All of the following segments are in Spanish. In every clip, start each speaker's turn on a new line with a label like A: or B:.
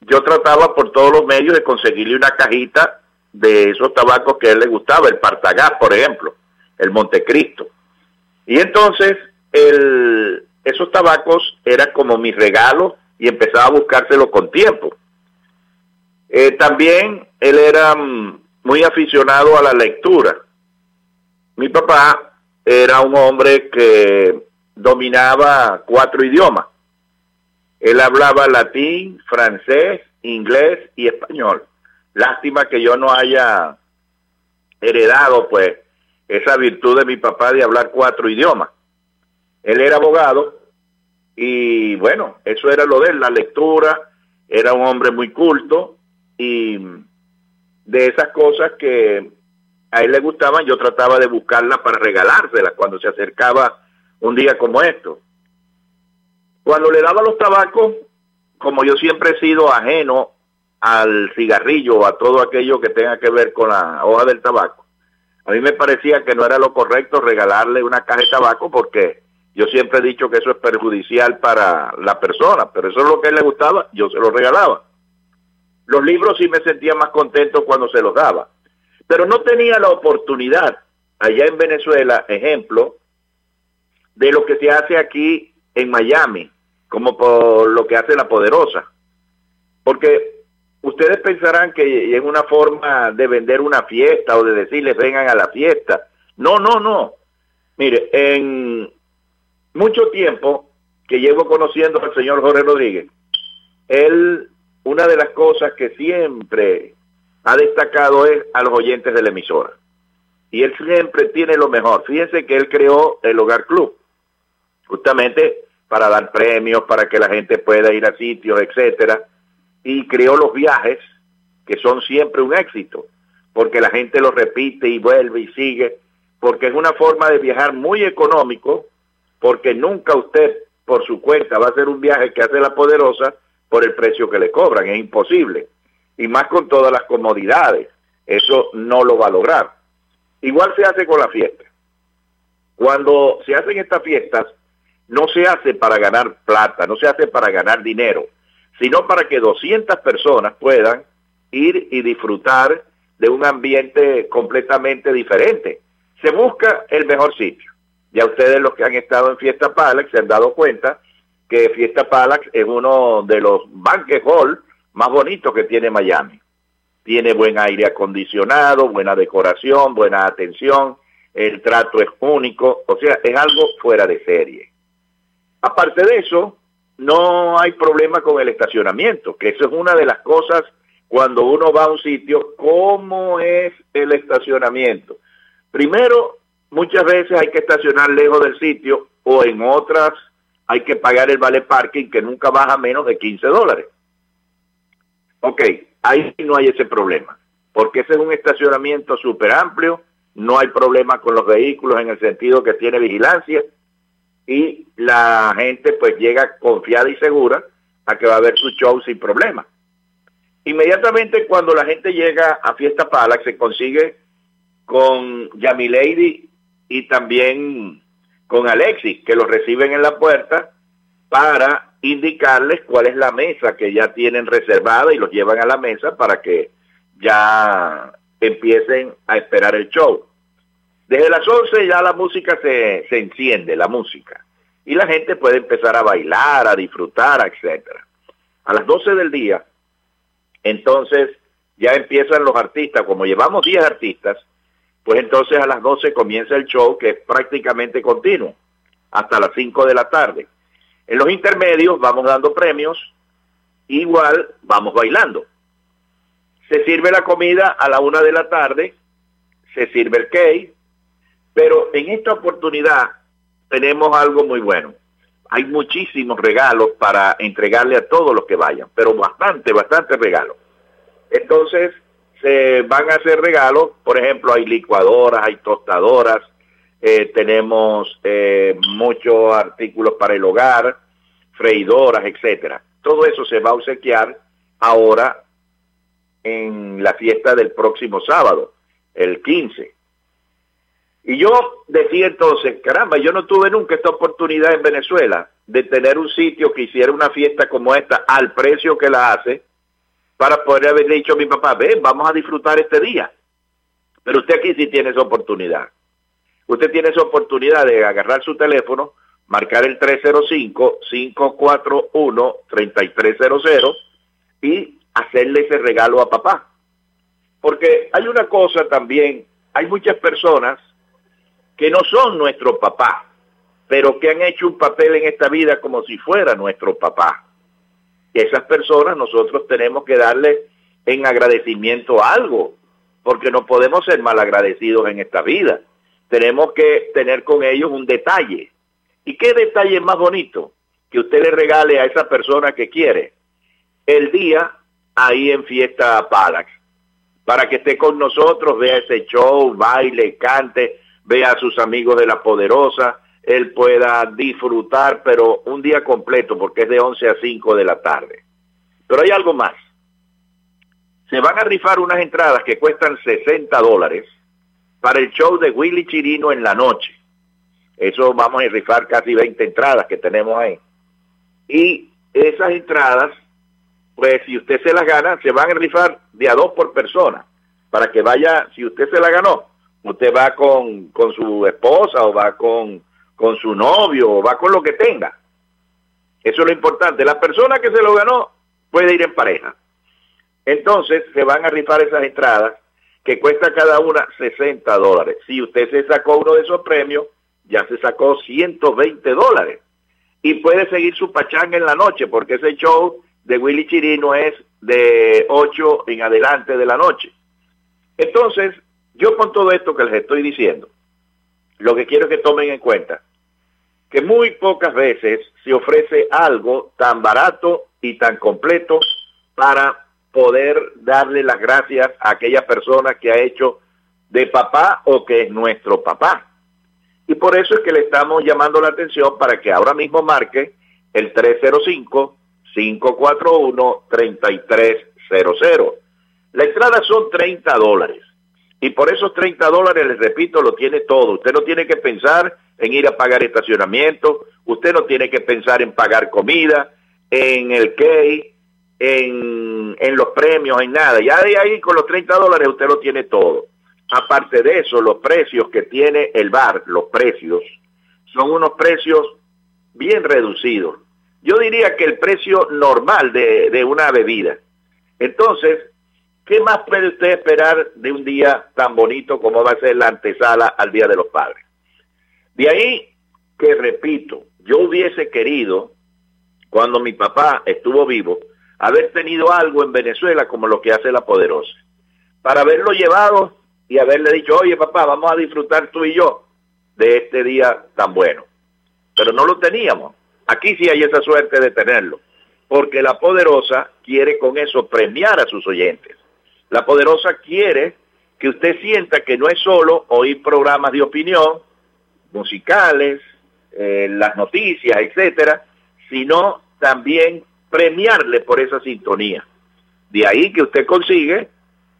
A: yo trataba por todos los medios de conseguirle una cajita de esos tabacos que él le gustaba, el Partagás, por ejemplo, el Montecristo. Y entonces, esos tabacos eran como mi regalo y empezaba a buscárselo con tiempo. Eh, también él era mm, muy aficionado a la lectura. Mi papá era un hombre que dominaba cuatro idiomas. Él hablaba latín, francés, inglés y español. Lástima que yo no haya heredado pues esa virtud de mi papá de hablar cuatro idiomas. Él era abogado y bueno, eso era lo de él, la lectura, era un hombre muy culto y de esas cosas que a él le gustaban, yo trataba de buscarlas para regalárselas cuando se acercaba un día como esto. Cuando le daba los tabacos, como yo siempre he sido ajeno al cigarrillo a todo aquello que tenga que ver con la hoja del tabaco, a mí me parecía que no era lo correcto regalarle una caja de tabaco porque yo siempre he dicho que eso es perjudicial para la persona, pero eso es lo que le gustaba, yo se lo regalaba. Los libros sí me sentía más contento cuando se los daba, pero no tenía la oportunidad allá en Venezuela, ejemplo, de lo que se hace aquí en Miami, como por lo que hace la poderosa. Porque ustedes pensarán que es una forma de vender una fiesta o de decirles vengan a la fiesta. No, no, no. Mire, en mucho tiempo que llevo conociendo al señor Jorge Rodríguez, él, una de las cosas que siempre ha destacado es a los oyentes de la emisora. Y él siempre tiene lo mejor. Fíjense que él creó el Hogar Club, justamente para dar premios, para que la gente pueda ir a sitios, etcétera, y creó los viajes, que son siempre un éxito, porque la gente lo repite y vuelve y sigue, porque es una forma de viajar muy económico, porque nunca usted por su cuenta va a hacer un viaje que hace la poderosa por el precio que le cobran, es imposible, y más con todas las comodidades, eso no lo va a lograr. Igual se hace con la fiesta. Cuando se hacen estas fiestas, no se hace para ganar plata, no se hace para ganar dinero, sino para que 200 personas puedan ir y disfrutar de un ambiente completamente diferente. Se busca el mejor sitio. Ya ustedes los que han estado en Fiesta Palax se han dado cuenta que Fiesta Palax es uno de los banquet hall más bonitos que tiene Miami. Tiene buen aire acondicionado, buena decoración, buena atención, el trato es único, o sea, es algo fuera de serie. Aparte de eso, no hay problema con el estacionamiento, que eso es una de las cosas cuando uno va a un sitio, ¿cómo es el estacionamiento? Primero, muchas veces hay que estacionar lejos del sitio o en otras hay que pagar el vale parking que nunca baja menos de 15 dólares. Ok, ahí no hay ese problema, porque ese es un estacionamiento súper amplio, no hay problema con los vehículos en el sentido que tiene vigilancia, y la gente pues llega confiada y segura a que va a haber su show sin problema. Inmediatamente cuando la gente llega a Fiesta Palace se consigue con Lady y también con Alexis, que los reciben en la puerta para indicarles cuál es la mesa que ya tienen reservada y los llevan a la mesa para que ya empiecen a esperar el show. Desde las 11 ya la música se, se enciende, la música. Y la gente puede empezar a bailar, a disfrutar, etc. A las 12 del día, entonces ya empiezan los artistas, como llevamos 10 artistas, pues entonces a las 12 comienza el show que es prácticamente continuo, hasta las 5 de la tarde. En los intermedios vamos dando premios, igual vamos bailando. Se sirve la comida a la 1 de la tarde, se sirve el cake, pero en esta oportunidad tenemos algo muy bueno. Hay muchísimos regalos para entregarle a todos los que vayan, pero bastante, bastante regalos. Entonces, se van a hacer regalos, por ejemplo, hay licuadoras, hay tostadoras, eh, tenemos eh, muchos artículos para el hogar, freidoras, etcétera. Todo eso se va a obsequiar ahora en la fiesta del próximo sábado, el 15. Y yo decía entonces, caramba, yo no tuve nunca esta oportunidad en Venezuela de tener un sitio que hiciera una fiesta como esta al precio que la hace para poder haberle dicho a mi papá, ven, vamos a disfrutar este día. Pero usted aquí sí tiene esa oportunidad. Usted tiene esa oportunidad de agarrar su teléfono, marcar el 305-541-3300 y hacerle ese regalo a papá. Porque hay una cosa también, hay muchas personas que no son nuestro papá, pero que han hecho un papel en esta vida como si fuera nuestro papá. Y esas personas nosotros tenemos que darle en agradecimiento algo, porque no podemos ser mal agradecidos en esta vida. Tenemos que tener con ellos un detalle. ¿Y qué detalle más bonito? Que usted le regale a esa persona que quiere el día ahí en Fiesta Palax, para que esté con nosotros, vea ese show, baile, cante, vea a sus amigos de la Poderosa, él pueda disfrutar, pero un día completo, porque es de 11 a 5 de la tarde. Pero hay algo más. Se van a rifar unas entradas que cuestan 60 dólares para el show de Willy Chirino en la noche. Eso vamos a rifar casi 20 entradas que tenemos ahí. Y esas entradas, pues si usted se las gana, se van a rifar de a dos por persona. Para que vaya, si usted se la ganó, usted va con, con su esposa o va con, con su novio o va con lo que tenga. Eso es lo importante. La persona que se lo ganó puede ir en pareja. Entonces se van a rifar esas entradas que cuesta cada una 60 dólares. Si usted se sacó uno de esos premios, ya se sacó 120 dólares. Y puede seguir su pachanga en la noche, porque ese show de Willy Chirino es de 8 en adelante de la noche. Entonces, yo con todo esto que les estoy diciendo, lo que quiero que tomen en cuenta, que muy pocas veces se ofrece algo tan barato y tan completo para poder darle las gracias a aquella persona que ha hecho de papá o que es nuestro papá. Y por eso es que le estamos llamando la atención para que ahora mismo marque el 305-541-3300. La entrada son 30 dólares. Y por esos 30 dólares, les repito, lo tiene todo. Usted no tiene que pensar en ir a pagar estacionamiento, usted no tiene que pensar en pagar comida, en el key, en, en los premios, en nada. Ya de ahí con los 30 dólares usted lo tiene todo. Aparte de eso, los precios que tiene el bar, los precios, son unos precios bien reducidos. Yo diría que el precio normal de, de una bebida. Entonces, ¿Qué más puede usted esperar de un día tan bonito como va a ser la antesala al Día de los Padres? De ahí que, repito, yo hubiese querido, cuando mi papá estuvo vivo, haber tenido algo en Venezuela como lo que hace la Poderosa, para haberlo llevado y haberle dicho, oye papá, vamos a disfrutar tú y yo de este día tan bueno. Pero no lo teníamos. Aquí sí hay esa suerte de tenerlo, porque la Poderosa quiere con eso premiar a sus oyentes. La Poderosa quiere que usted sienta que no es solo oír programas de opinión, musicales, eh, las noticias, etcétera, sino también premiarle por esa sintonía. De ahí que usted consigue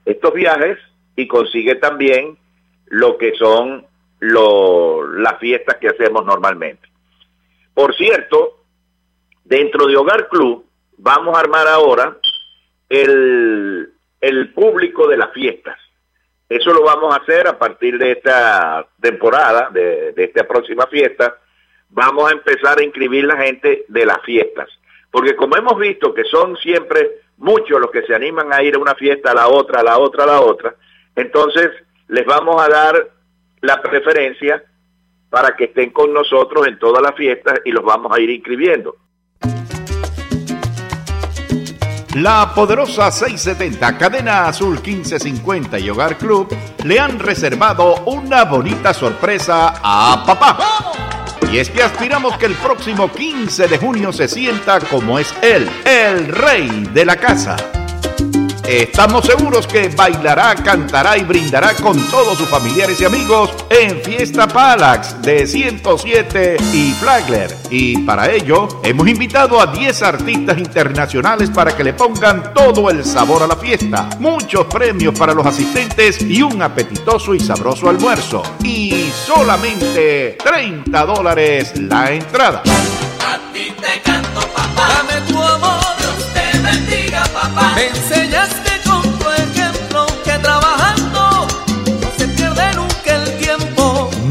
A: estos viajes y consigue también lo que son las fiestas que hacemos normalmente. Por cierto, dentro de Hogar Club vamos a armar ahora el, el público de las fiestas. Eso lo vamos a hacer a partir de esta temporada, de, esta próxima fiesta. Vamos a empezar a inscribir la gente de las fiestas. Porque como hemos visto que son siempre muchos los que se animan a ir a una fiesta, a la otra, a la otra, a la otra, entonces les vamos a dar la preferencia para que estén con nosotros en todas las fiestas y los vamos a ir inscribiendo.
B: La poderosa 670, Cadena Azul 1550 y Hogar Club le han reservado una bonita sorpresa a papá. Y es que aspiramos que el próximo 15 de junio se sienta como es él, el rey de la casa. Estamos seguros que bailará, cantará y brindará con todos sus familiares y amigos en Fiesta Palax de 107 y Flagler. Y para ello hemos invitado a 10 artistas internacionales para que le pongan todo el sabor a la fiesta. Muchos premios para los asistentes y un apetitoso y sabroso almuerzo. Y solamente 30 dólares la entrada.
C: A ti te canto, papá. Dame tu amor. Dios te bendiga, papá. Me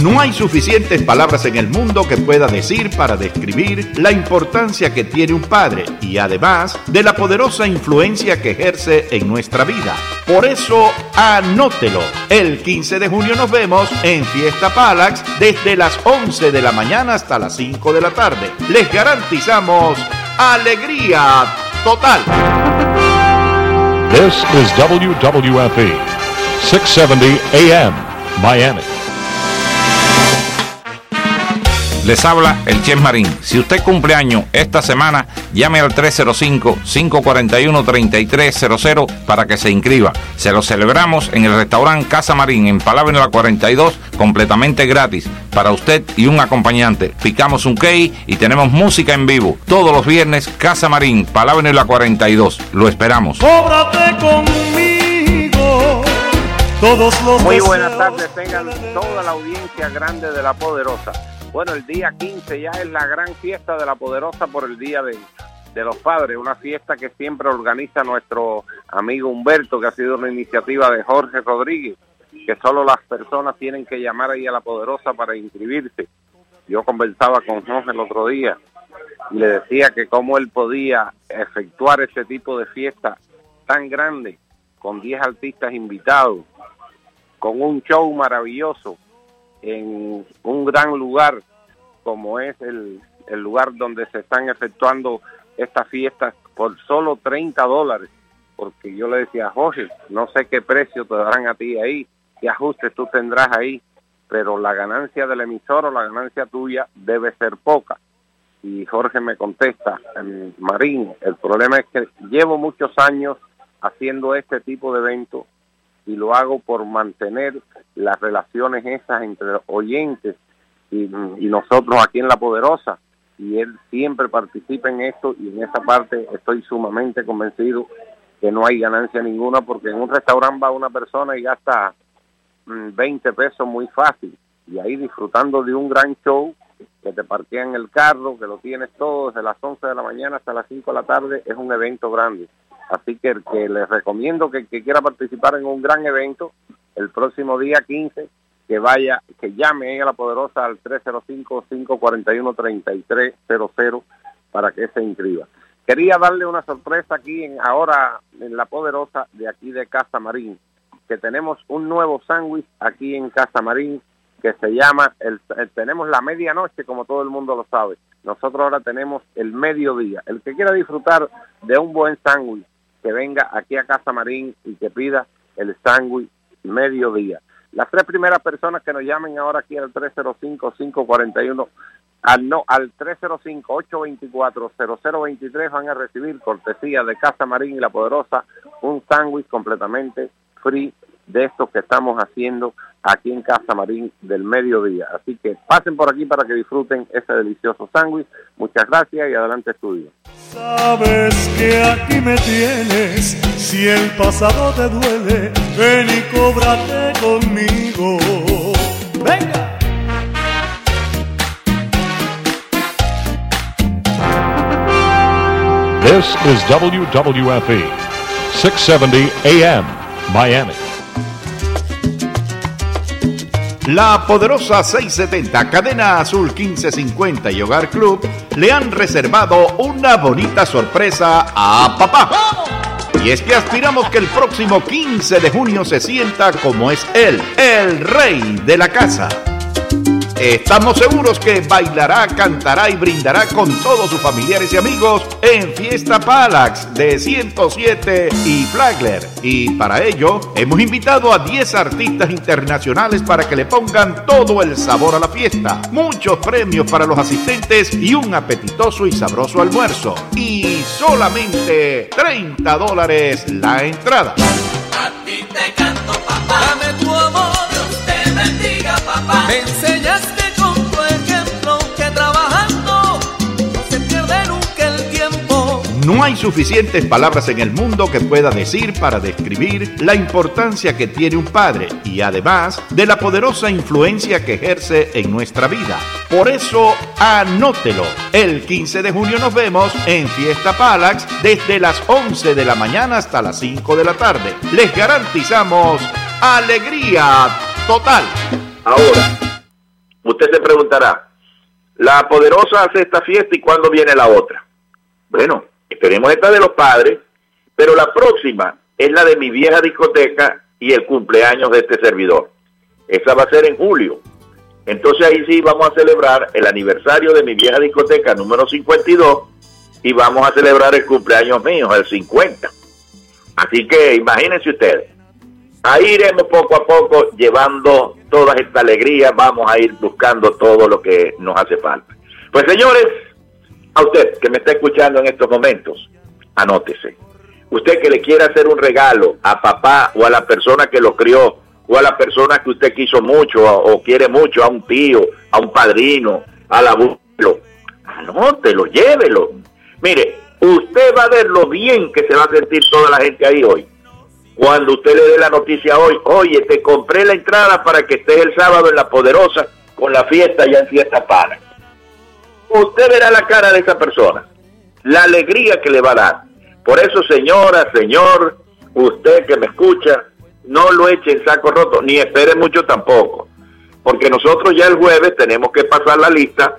B: No hay suficientes palabras en el mundo que pueda decir para describir la importancia que tiene un padre y además de la poderosa influencia que ejerce en nuestra vida. Por eso, anótelo. El 15 de junio nos vemos en Fiesta Palax desde las 11 de la mañana hasta las 5 de la tarde. Les garantizamos alegría total.
C: This is WWFE, 670 AM, Miami.
D: Les habla el Chef Marín. Si usted cumple año esta semana, llame al 305-541-3300 para que se inscriba. Se lo celebramos en el restaurante Casa Marín en Palabra la 42, completamente gratis. Para usted y un acompañante. Picamos un key y tenemos música en vivo. Todos los viernes, Casa Marín, Palabra la 42. Lo esperamos.
E: Cóbrate conmigo. Todos los
F: Muy buenas tardes, tengan toda la audiencia grande de La Poderosa. Bueno, el día 15 ya es la gran fiesta de La Poderosa por el Día de, de los Padres, una fiesta que siempre organiza nuestro amigo Humberto, que ha sido una iniciativa de Jorge Rodríguez, que solo las personas tienen que llamar ahí a La Poderosa para inscribirse. Yo conversaba con Jorge el otro día y le decía que cómo él podía efectuar este tipo de fiesta tan grande, con 10 artistas invitados, con un show maravilloso, en un gran lugar como es el, el lugar donde se están efectuando estas fiestas por solo 30 dólares. Porque yo le decía, Jorge, no sé qué precio te darán a ti ahí, qué ajustes tú tendrás ahí, pero la ganancia del emisor o la ganancia tuya debe ser poca. Y Jorge me contesta, em, Marín, el problema es que llevo muchos años haciendo este tipo de eventos y lo hago por mantener las relaciones esas entre oyentes y, nosotros aquí en La Poderosa. Y él siempre participa en esto y en esa parte estoy sumamente convencido que no hay ganancia ninguna porque en un restaurante va una persona y gasta mm, 20 pesos muy fácil y ahí disfrutando de un gran show que te parquean el carro, que lo tienes todo desde las 11 de la mañana hasta las 5 de la tarde, es un evento grande. Así que, que les recomiendo que, que quiera participar en un gran evento el próximo día 15, que vaya, que llame a la poderosa al 305-541-3300 para que se inscriba. Quería darle una sorpresa aquí en ahora en la poderosa de aquí de Casa Marín, que tenemos un nuevo sándwich aquí en Casa Marín que se llama, el, el, tenemos la medianoche como todo el mundo lo sabe. Nosotros ahora tenemos el mediodía. El que quiera disfrutar de un buen sándwich, que venga aquí a Casa Marín y que pida el sándwich mediodía. Las tres primeras personas que nos llamen ahora aquí al 305-541, al, no, al 305-824-0023 van a recibir cortesía de Casa Marín y La Poderosa un sándwich completamente free de estos que estamos haciendo aquí en Casa Marín del mediodía. Así que pasen por aquí para que disfruten ese delicioso sándwich. Muchas gracias y adelante estudio.
E: Sabes que aquí me tienes, si el pasado te duele, ven y cóbrate conmigo. Venga.
C: This is WWFE, 670 AM, Miami.
B: La poderosa 670, Cadena Azul 1550 y Hogar Club le han reservado una bonita sorpresa a papá. Y es que aspiramos que el próximo 15 de junio se sienta como es él, el rey de la casa. Estamos seguros que bailará, cantará y brindará con todos sus familiares y amigos en Fiesta Palax de 107 y Flagler. Y para ello hemos invitado a 10 artistas internacionales para que le pongan todo el sabor a la fiesta. Muchos premios para los asistentes y un apetitoso y sabroso almuerzo. Y solamente 30 dólares la entrada.
G: A ti te canto, papá. No
B: hay suficientes palabras en el mundo que pueda decir para describir la importancia que tiene un padre y además de la poderosa influencia que ejerce en nuestra vida. Por eso, anótelo. El 15 de junio nos vemos en Fiesta Palax desde las 11 de la mañana hasta las 5 de la tarde. Les garantizamos alegría total.
A: Ahora, usted se preguntará, la poderosa hace esta fiesta y cuándo viene la otra. Bueno, esperemos esta de los padres, pero la próxima es la de mi vieja discoteca y el cumpleaños de este servidor. Esa va a ser en julio. Entonces ahí sí vamos a celebrar el aniversario de mi vieja discoteca número 52 y vamos a celebrar el cumpleaños mío, el 50. Así que imagínense ustedes, ahí iremos poco a poco llevando toda esta alegría, vamos a ir buscando todo lo que nos hace falta. Pues señores, a usted que me está escuchando en estos momentos, anótese. Usted que le quiera hacer un regalo a papá o a la persona que lo crió o a la persona que usted quiso mucho o, quiere mucho, a un tío, a un padrino, al abuelo, anótelo, llévelo. Mire, usted va a ver lo bien que se va a sentir toda la gente ahí hoy. Cuando usted le dé la noticia hoy, oye, te compré la entrada para que estés el sábado en La Poderosa con la fiesta ya en fiesta para. Usted verá la cara de esa persona, la alegría que le va a dar. Por eso, señora, señor, usted que me escucha, no lo eche en saco roto, ni espere mucho tampoco, porque nosotros ya el jueves tenemos que pasar la lista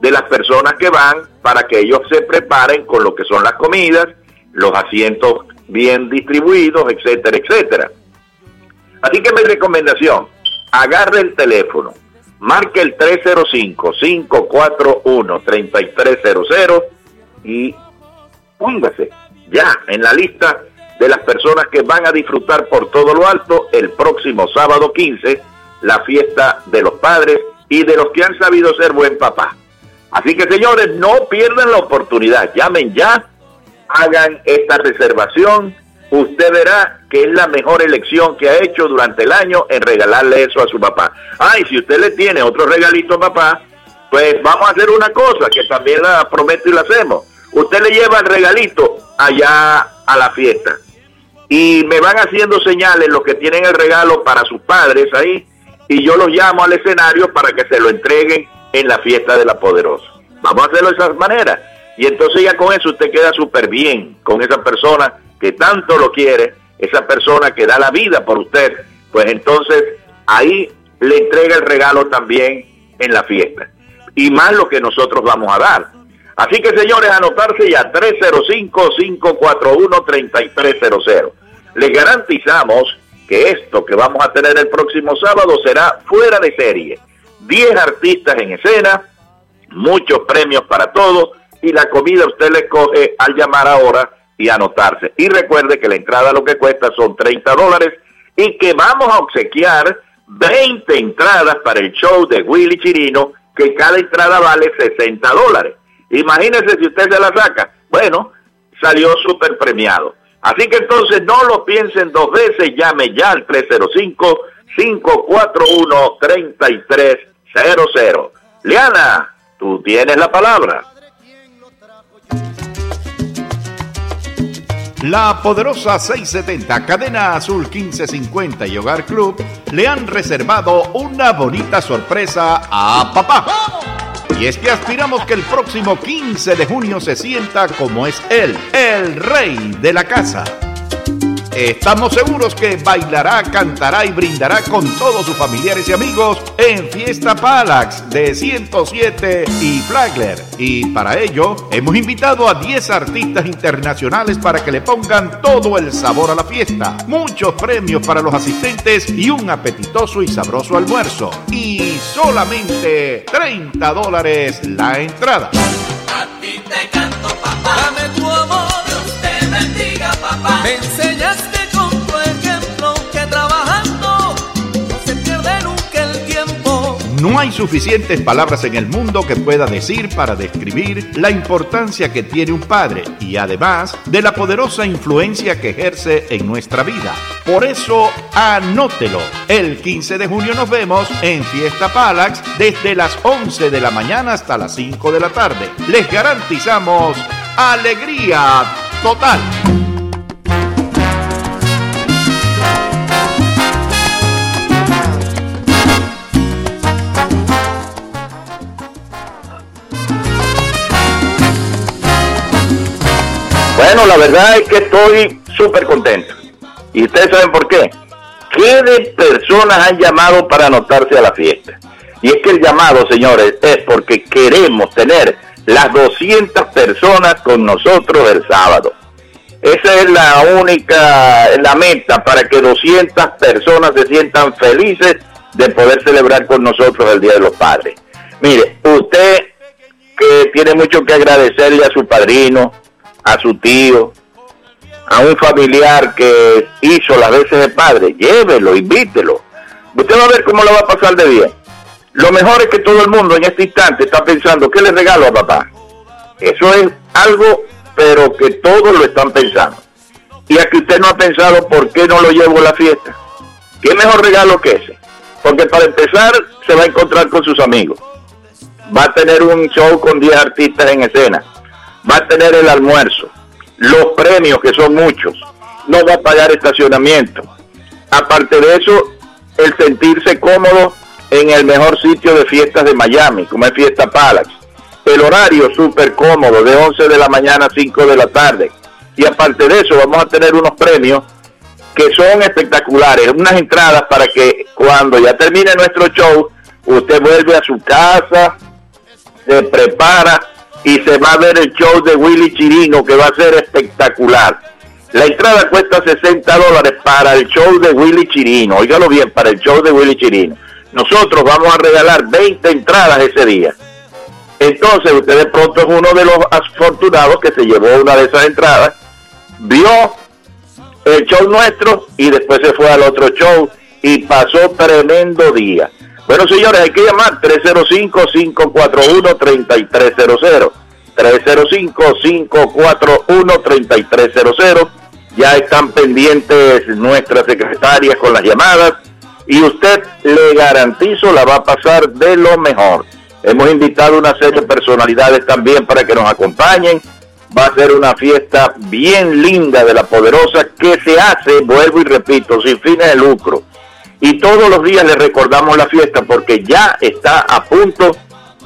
A: de las personas que van para que ellos se preparen con lo que son las comidas, los asientos bien distribuidos, etcétera, etcétera. Así que mi recomendación, agarre el teléfono, marque el 305-541-3300 y póngase ya en la lista de las personas que van a disfrutar por todo lo alto el próximo sábado 15 la fiesta de los padres y de los que han sabido ser buen papá. Así que señores, no pierdan la oportunidad, llamen ya, hagan esta reservación, usted verá que es la mejor elección que ha hecho durante el año en regalarle eso a su papá. Ay, si usted le tiene otro regalito a papá, pues vamos a hacer una cosa que también la prometo y la hacemos. Usted le lleva el regalito allá a la fiesta y me van haciendo señales los que tienen el regalo para sus padres ahí y yo los llamo al escenario para que se lo entreguen en la fiesta de la poderosa. Vamos a hacerlo de esa manera. Y entonces ya con eso usted queda súper bien con esa persona que tanto lo quiere, esa persona que da la vida por usted. Pues entonces ahí le entrega el regalo también en la fiesta. Y más lo que nosotros vamos a dar. Así que señores, anotarse ya 305-541-3300. Les garantizamos que esto que vamos a tener el próximo sábado será fuera de serie 10 artistas en escena, muchos premios para todos y la comida usted le coge al llamar ahora y anotarse. Y recuerde que la entrada lo que cuesta son 30 dólares y que vamos a obsequiar 20 entradas para el show de Willy Chirino, que cada entrada vale 60 dólares. Imagínese si usted se la saca. Bueno, salió súper premiado. Así que entonces no lo piensen dos veces, llame ya al 305 541 33 00. Liana, tú tienes la palabra.
B: La poderosa 670, Cadena Azul 1550 y Hogar Club le han reservado una bonita sorpresa a papá. Y es que aspiramos que el próximo 15 de junio se sienta como es él, el rey de la casa. Estamos seguros que bailará, cantará y brindará con todos sus familiares y amigos en Fiesta Palax de 107 y Flagler. Y para ello hemos invitado a 10 artistas internacionales para que le pongan todo el sabor a la fiesta. Muchos premios para los asistentes y un apetitoso y sabroso almuerzo. Y solamente 30 dólares la entrada.
G: A ti te canto, papá. Dame tu amor. Dios te bendiga, papá. Me No
B: hay suficientes palabras en el mundo que pueda decir para describir la importancia que tiene un padre y además de la poderosa influencia que ejerce en nuestra vida. Por eso, anótelo. El 15 de junio nos vemos en Fiesta Palax desde las 11 de la mañana hasta las 5 de la tarde. Les garantizamos alegría total.
A: Bueno, la verdad es que estoy súper contento. ¿Y ustedes saben por qué? ¿Qué de personas han llamado para anotarse a la fiesta? Y es que el llamado, señores, es porque queremos tener las 200 personas con nosotros el sábado. Esa es la única, la meta para que 200 personas se sientan felices de poder celebrar con nosotros el Día de los Padres. Mire, usted que tiene mucho que agradecerle a su padrino, a su tío, a un familiar que hizo las veces de padre, llévelo, invítelo. Usted va a ver cómo lo va a pasar de bien. Lo mejor es que todo el mundo en este instante está pensando, ¿qué le regalo a papá? Eso es algo, pero que todos lo están pensando. Y aquí usted no ha pensado, ¿por qué no lo llevo a la fiesta? ¿Qué mejor regalo que ese? Porque para empezar, se va a encontrar con sus amigos. Va a tener un show con 10 artistas en escena. Va a tener el almuerzo. Los premios, que son muchos. No va a pagar estacionamiento. Aparte de eso, el sentirse cómodo en el mejor sitio de fiestas de Miami, como es Fiesta Palace. El horario súper cómodo, de 11 de la mañana a 5 de la tarde. Y aparte de eso, vamos a tener unos premios que son espectaculares, unas entradas para que cuando ya termine nuestro show, usted vuelve a su casa, se prepara y se va a ver el show de Willy Chirino, que va a ser espectacular. La entrada cuesta 60 dólares para el show de Willy Chirino, óigalo bien, para el show de Willy Chirino. Nosotros vamos a regalar 20 entradas ese día. Entonces, usted de pronto es uno de los afortunados que se llevó una de esas entradas, vio el show nuestro y después se fue al otro show y pasó tremendo día. Bueno, señores, hay que llamar 305-541-3300. 305-541-3300. Ya están pendientes nuestras secretarias con las llamadas y usted le garantizo la va a pasar de lo mejor. Hemos invitado una serie de personalidades también para que nos acompañen. Va a ser una fiesta bien linda de la poderosa que se hace, vuelvo y repito, sin fines de lucro. Y todos los días le recordamos la fiesta porque ya está a punto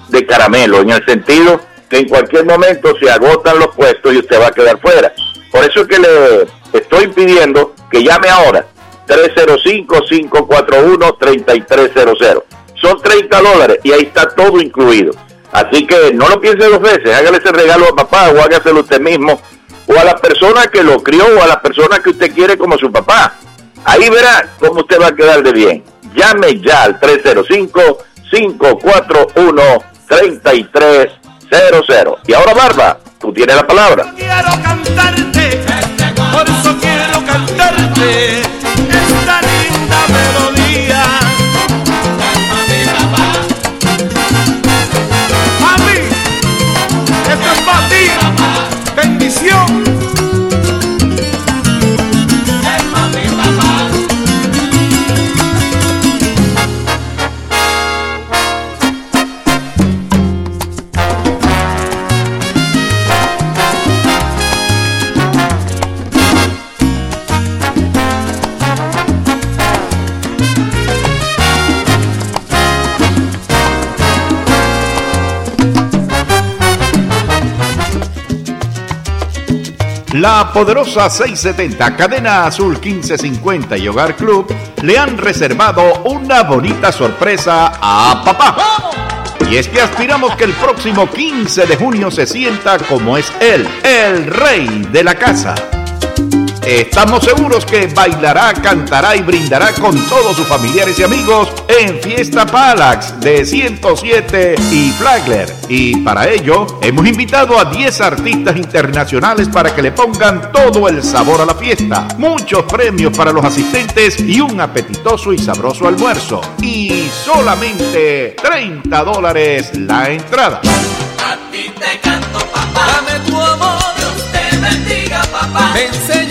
A: de caramelo, en el sentido que en cualquier momento se agotan los puestos y usted va a quedar fuera. Por eso es que le estoy pidiendo que llame ahora 305-541-3300. Son 30 dólares y ahí está todo incluido. Así que no lo piense dos veces, hágale ese regalo a papá o hágaselo usted mismo o a la persona que lo crió o a la persona que usted quiere como su papá. Ahí verá cómo usted va a quedar de bien. Llame ya al 305-541-3300. Y ahora, Barba, tú tienes la palabra.
G: Quiero cantarte, por eso quiero cantarte
B: La poderosa 670, Cadena Azul 1550 y Hogar Club le han reservado una bonita sorpresa a papá. Y es que aspiramos que el próximo 15 de junio se sienta como es él, el rey de la casa. Estamos seguros que bailará, cantará y brindará con todos sus familiares y amigos en Fiesta Palax de 107 y Flagler. Y para ello hemos invitado a 10 artistas internacionales para que le pongan todo el sabor a la fiesta. Muchos premios para los asistentes y un apetitoso y sabroso almuerzo. Y solamente 30 dólares la entrada.
G: A ti te canto, papá. Dame tu amor. Dios te bendiga, papá. Me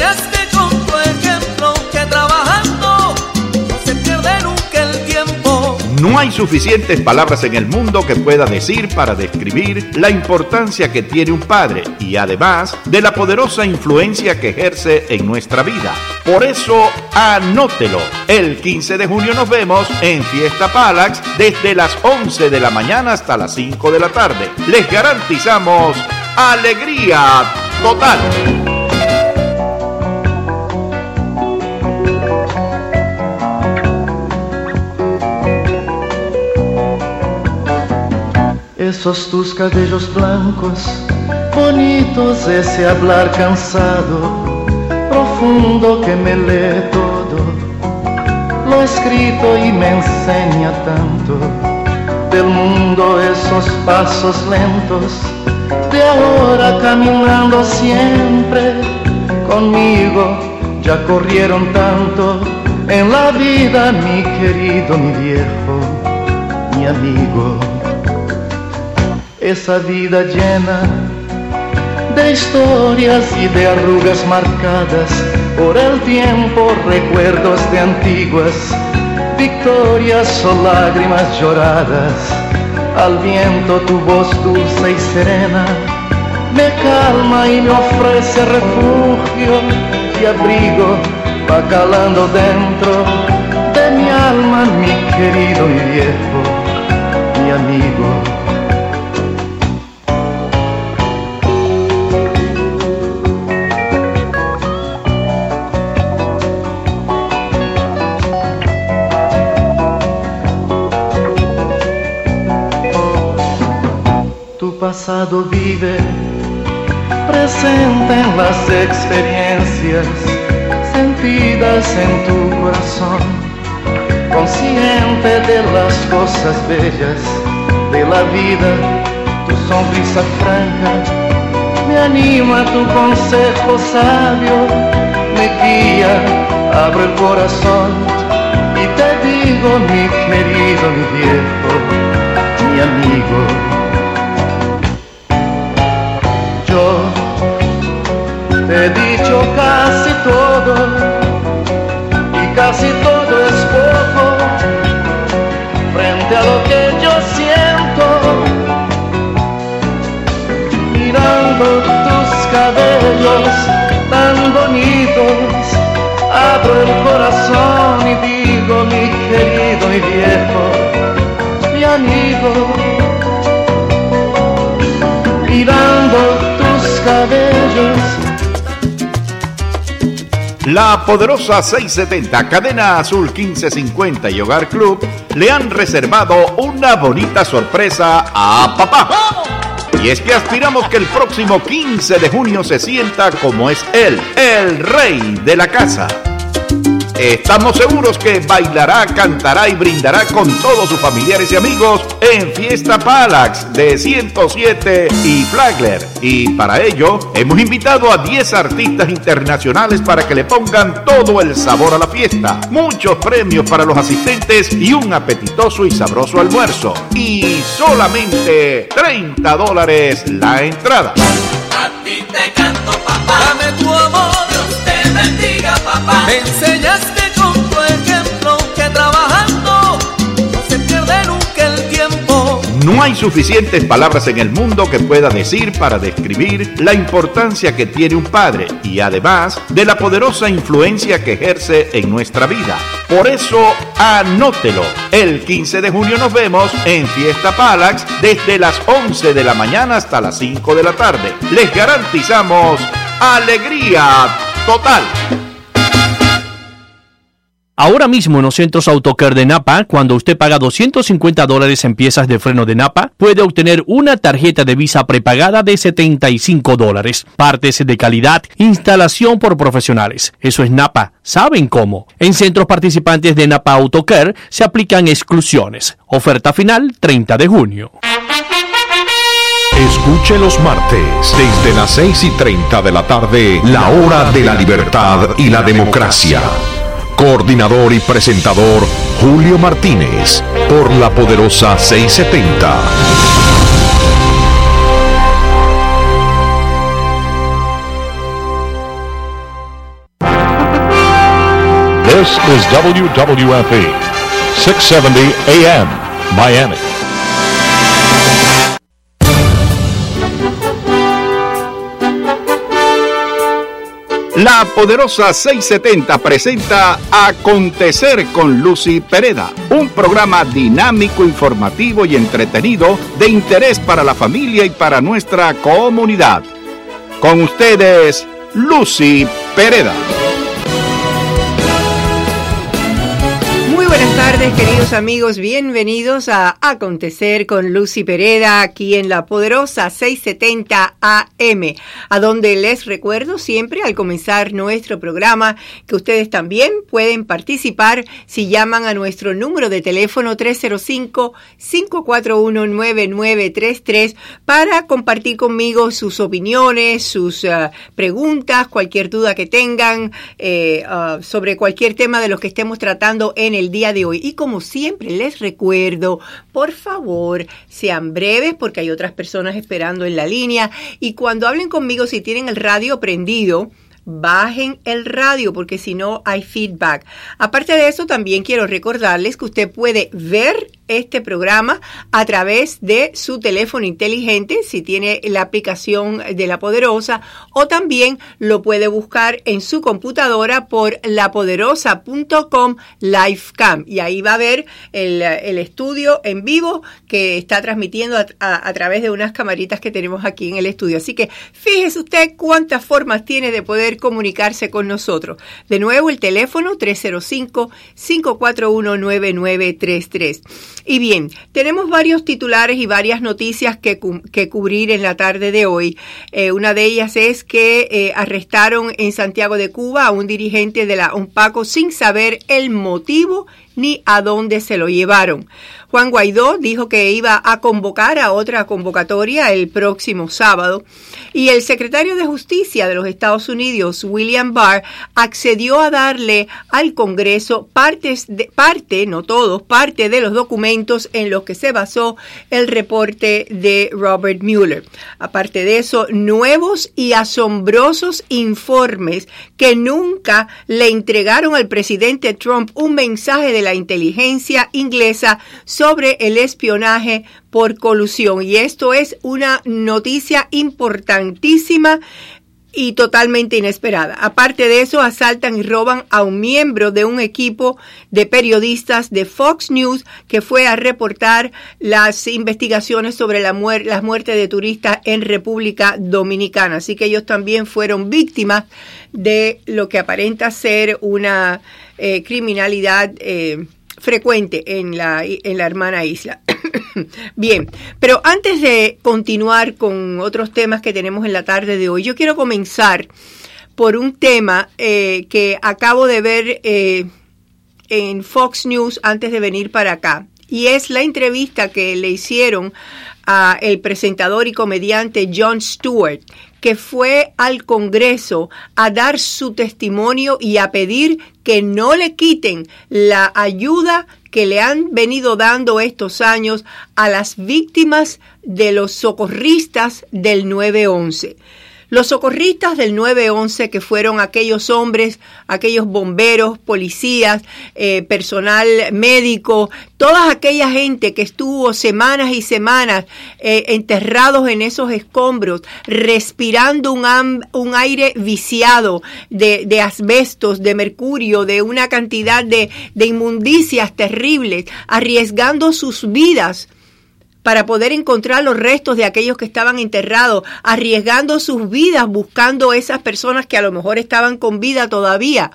B: hay suficientes palabras en el mundo que pueda decir para describir la importancia que tiene un padre y además de la poderosa influencia que ejerce en nuestra vida. Por eso, anótelo. El 15 de junio nos vemos en Fiesta Palax desde las 11 de la mañana hasta las 5 de la tarde. Les garantizamos alegría total.
H: Esos tus cabellos blancos, bonitos, ese hablar cansado, profundo que me lee todo, lo escrito y me enseña tanto del mundo esos pasos lentos, de ahora caminando siempre conmigo, ya corrieron tanto en la vida mi querido, mi viejo, mi amigo. Esa vida llena de historias y de arrugas marcadas por el tiempo, recuerdos de antiguas victorias o lágrimas lloradas. Al viento tu voz dulce y serena me calma y me ofrece refugio y abrigo, va calando dentro de mi alma, mi querido y viejo, mi amigo. Pasado vive, presente en las experiencias sentidas en tu corazón, consciente de las cosas bellas de la vida, tu sonrisa franca me anima tu consejo sabio, me guía, abre el corazón y te digo mi querido, mi viejo, mi amigo he dicho casi todo y casi todo es poco. Frente a lo que yo siento mirando tus cabellos tan bonitos abro el corazón y digo mi querido y viejo mi amigo
B: la poderosa 670, Cadena Azul 1550 y Hogar Club le han reservado una bonita sorpresa a papá. Y es que aspiramos que el próximo 15 de junio se sienta como es él, el rey de la casa. Estamos seguros que bailará, cantará y brindará con todos sus familiares y amigos en Fiesta Palax de 107 y Flagler. Y para ello hemos invitado a 10 artistas internacionales para que le pongan todo el sabor a la fiesta. Muchos premios para los asistentes y un apetitoso y sabroso almuerzo. Y solamente 30 dólares la entrada.
G: A ti te canto, papá. Amor. Bendiga, papá. Me enseñaste con tu ejemplo que trabajando no se pierde nunca el tiempo.
B: No hay suficientes palabras en el mundo que pueda decir para describir la importancia que tiene un padre y además de la poderosa influencia que ejerce en nuestra vida. Por eso, anótelo. El 15 de junio nos vemos en Fiesta Palax desde las 11 de la mañana hasta las 5 de la tarde. Les garantizamos alegría total.
I: Ahora mismo en los centros Autocar de Napa, cuando usted paga 250 dólares en piezas de freno de Napa, puede obtener una tarjeta de visa prepagada de 75 dólares. Partes de calidad, instalación por profesionales. Eso es Napa. ¿Saben cómo? En centros participantes de Napa Autocar se aplican exclusiones. Oferta final 30 de junio.
C: Escuche los martes, desde las 6 y 30 de la tarde, la hora de la libertad y la democracia. Coordinador y presentador Julio Martínez, por la poderosa 670. This is WWFE, 670 AM, Miami.
B: La poderosa 670 presenta Acontecer con Lucy Pereda, un programa dinámico, informativo y entretenido de interés para la familia y para nuestra comunidad. Con ustedes, Lucy Pereda.
J: Queridos amigos. Bienvenidos a Acontecer con Lucy Pereda aquí en la poderosa 670 AM, a donde les recuerdo siempre al comenzar nuestro programa que ustedes también pueden participar si llaman a nuestro número de teléfono 305-541-9933 para compartir conmigo sus opiniones, sus uh, preguntas, cualquier duda que tengan eh, uh, sobre cualquier tema de los que estemos tratando en el día de hoy. Como siempre les recuerdo, por favor, sean breves porque hay otras personas esperando en la línea y cuando hablen conmigo si tienen el radio prendido, bajen el radio porque si no hay feedback. Aparte de eso, también quiero recordarles que usted puede ver este programa a través de su teléfono inteligente, si tiene la aplicación de La Poderosa, o también lo puede buscar en su computadora por lapoderosa.com livecam. Y ahí va a ver el, estudio en vivo que está transmitiendo a, a, a través de unas camaritas que tenemos aquí en el estudio. Así que fíjese usted cuántas formas tiene de poder comunicarse con nosotros. De nuevo, el teléfono 305-541-9933. Y bien, tenemos varios titulares y varias noticias que, que cubrir en la tarde de hoy. Eh, una de ellas es que eh, arrestaron en Santiago de Cuba a un dirigente de la UNPACO sin saber el motivo ni a dónde se lo llevaron. Juan Guaidó dijo que iba a convocar a otra convocatoria el próximo sábado y el secretario de Justicia de los Estados Unidos, William Barr, accedió a darle al Congreso parte, no todos, parte de los documentos en los que se basó el reporte de Robert Mueller. Aparte de eso, nuevos y asombrosos informes que nunca le entregaron al presidente Trump un mensaje de la inteligencia inglesa sobre el espionaje por colusión. Y esto es una noticia importantísima y totalmente inesperada. Aparte de eso, asaltan y roban a un miembro de un equipo de periodistas de Fox News que fue a reportar las investigaciones sobre la muer las muertes de turistas en República Dominicana. Así que ellos también fueron víctimas de lo que aparenta ser una eh, criminalidad eh, frecuente en la, en la hermana isla. Bien, pero antes de continuar con otros temas que tenemos en la tarde de hoy, yo quiero comenzar por un tema eh, que acabo de ver eh, en Fox News antes de venir para acá. Y es la entrevista que le hicieron a el presentador y comediante Jon Stewart, que fue al Congreso a dar su testimonio y a pedir que no le quiten la ayuda que le han venido dando estos años a las víctimas de los socorristas del 911. Los socorristas del 911, que fueron aquellos hombres, aquellos bomberos, policías, eh, personal médico, toda aquella gente que estuvo semanas y semanas eh, enterrados en esos escombros, respirando un, aire viciado de, de, asbestos, de mercurio, de una cantidad de, de inmundicias terribles, arriesgando sus vidas para poder encontrar los restos de aquellos que estaban enterrados, arriesgando sus vidas buscando esas personas que a lo mejor estaban con vida todavía.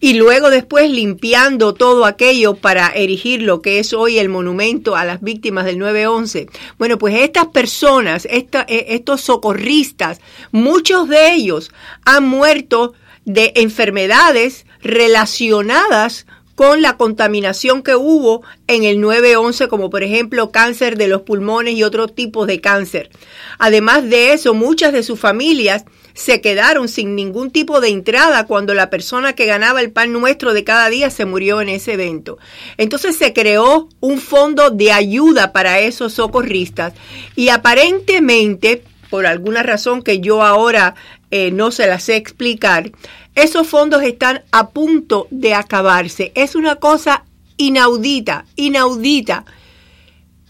J: Y luego después limpiando todo aquello para erigir lo que es hoy el monumento a las víctimas del 9-11. Bueno, pues estas personas, eh, estos socorristas, muchos de ellos han muerto de enfermedades relacionadas con la contaminación que hubo en el 911, como por ejemplo cáncer de los pulmones y otros tipos de cáncer. Además de eso, muchas de sus familias se quedaron sin ningún tipo de entrada cuando la persona que ganaba el pan nuestro de cada día se murió en ese evento. Entonces se creó un fondo de ayuda para esos socorristas y aparentemente, por alguna razón que yo ahora eh, no se las sé explicar, esos fondos están a punto de acabarse. Es una cosa inaudita, inaudita.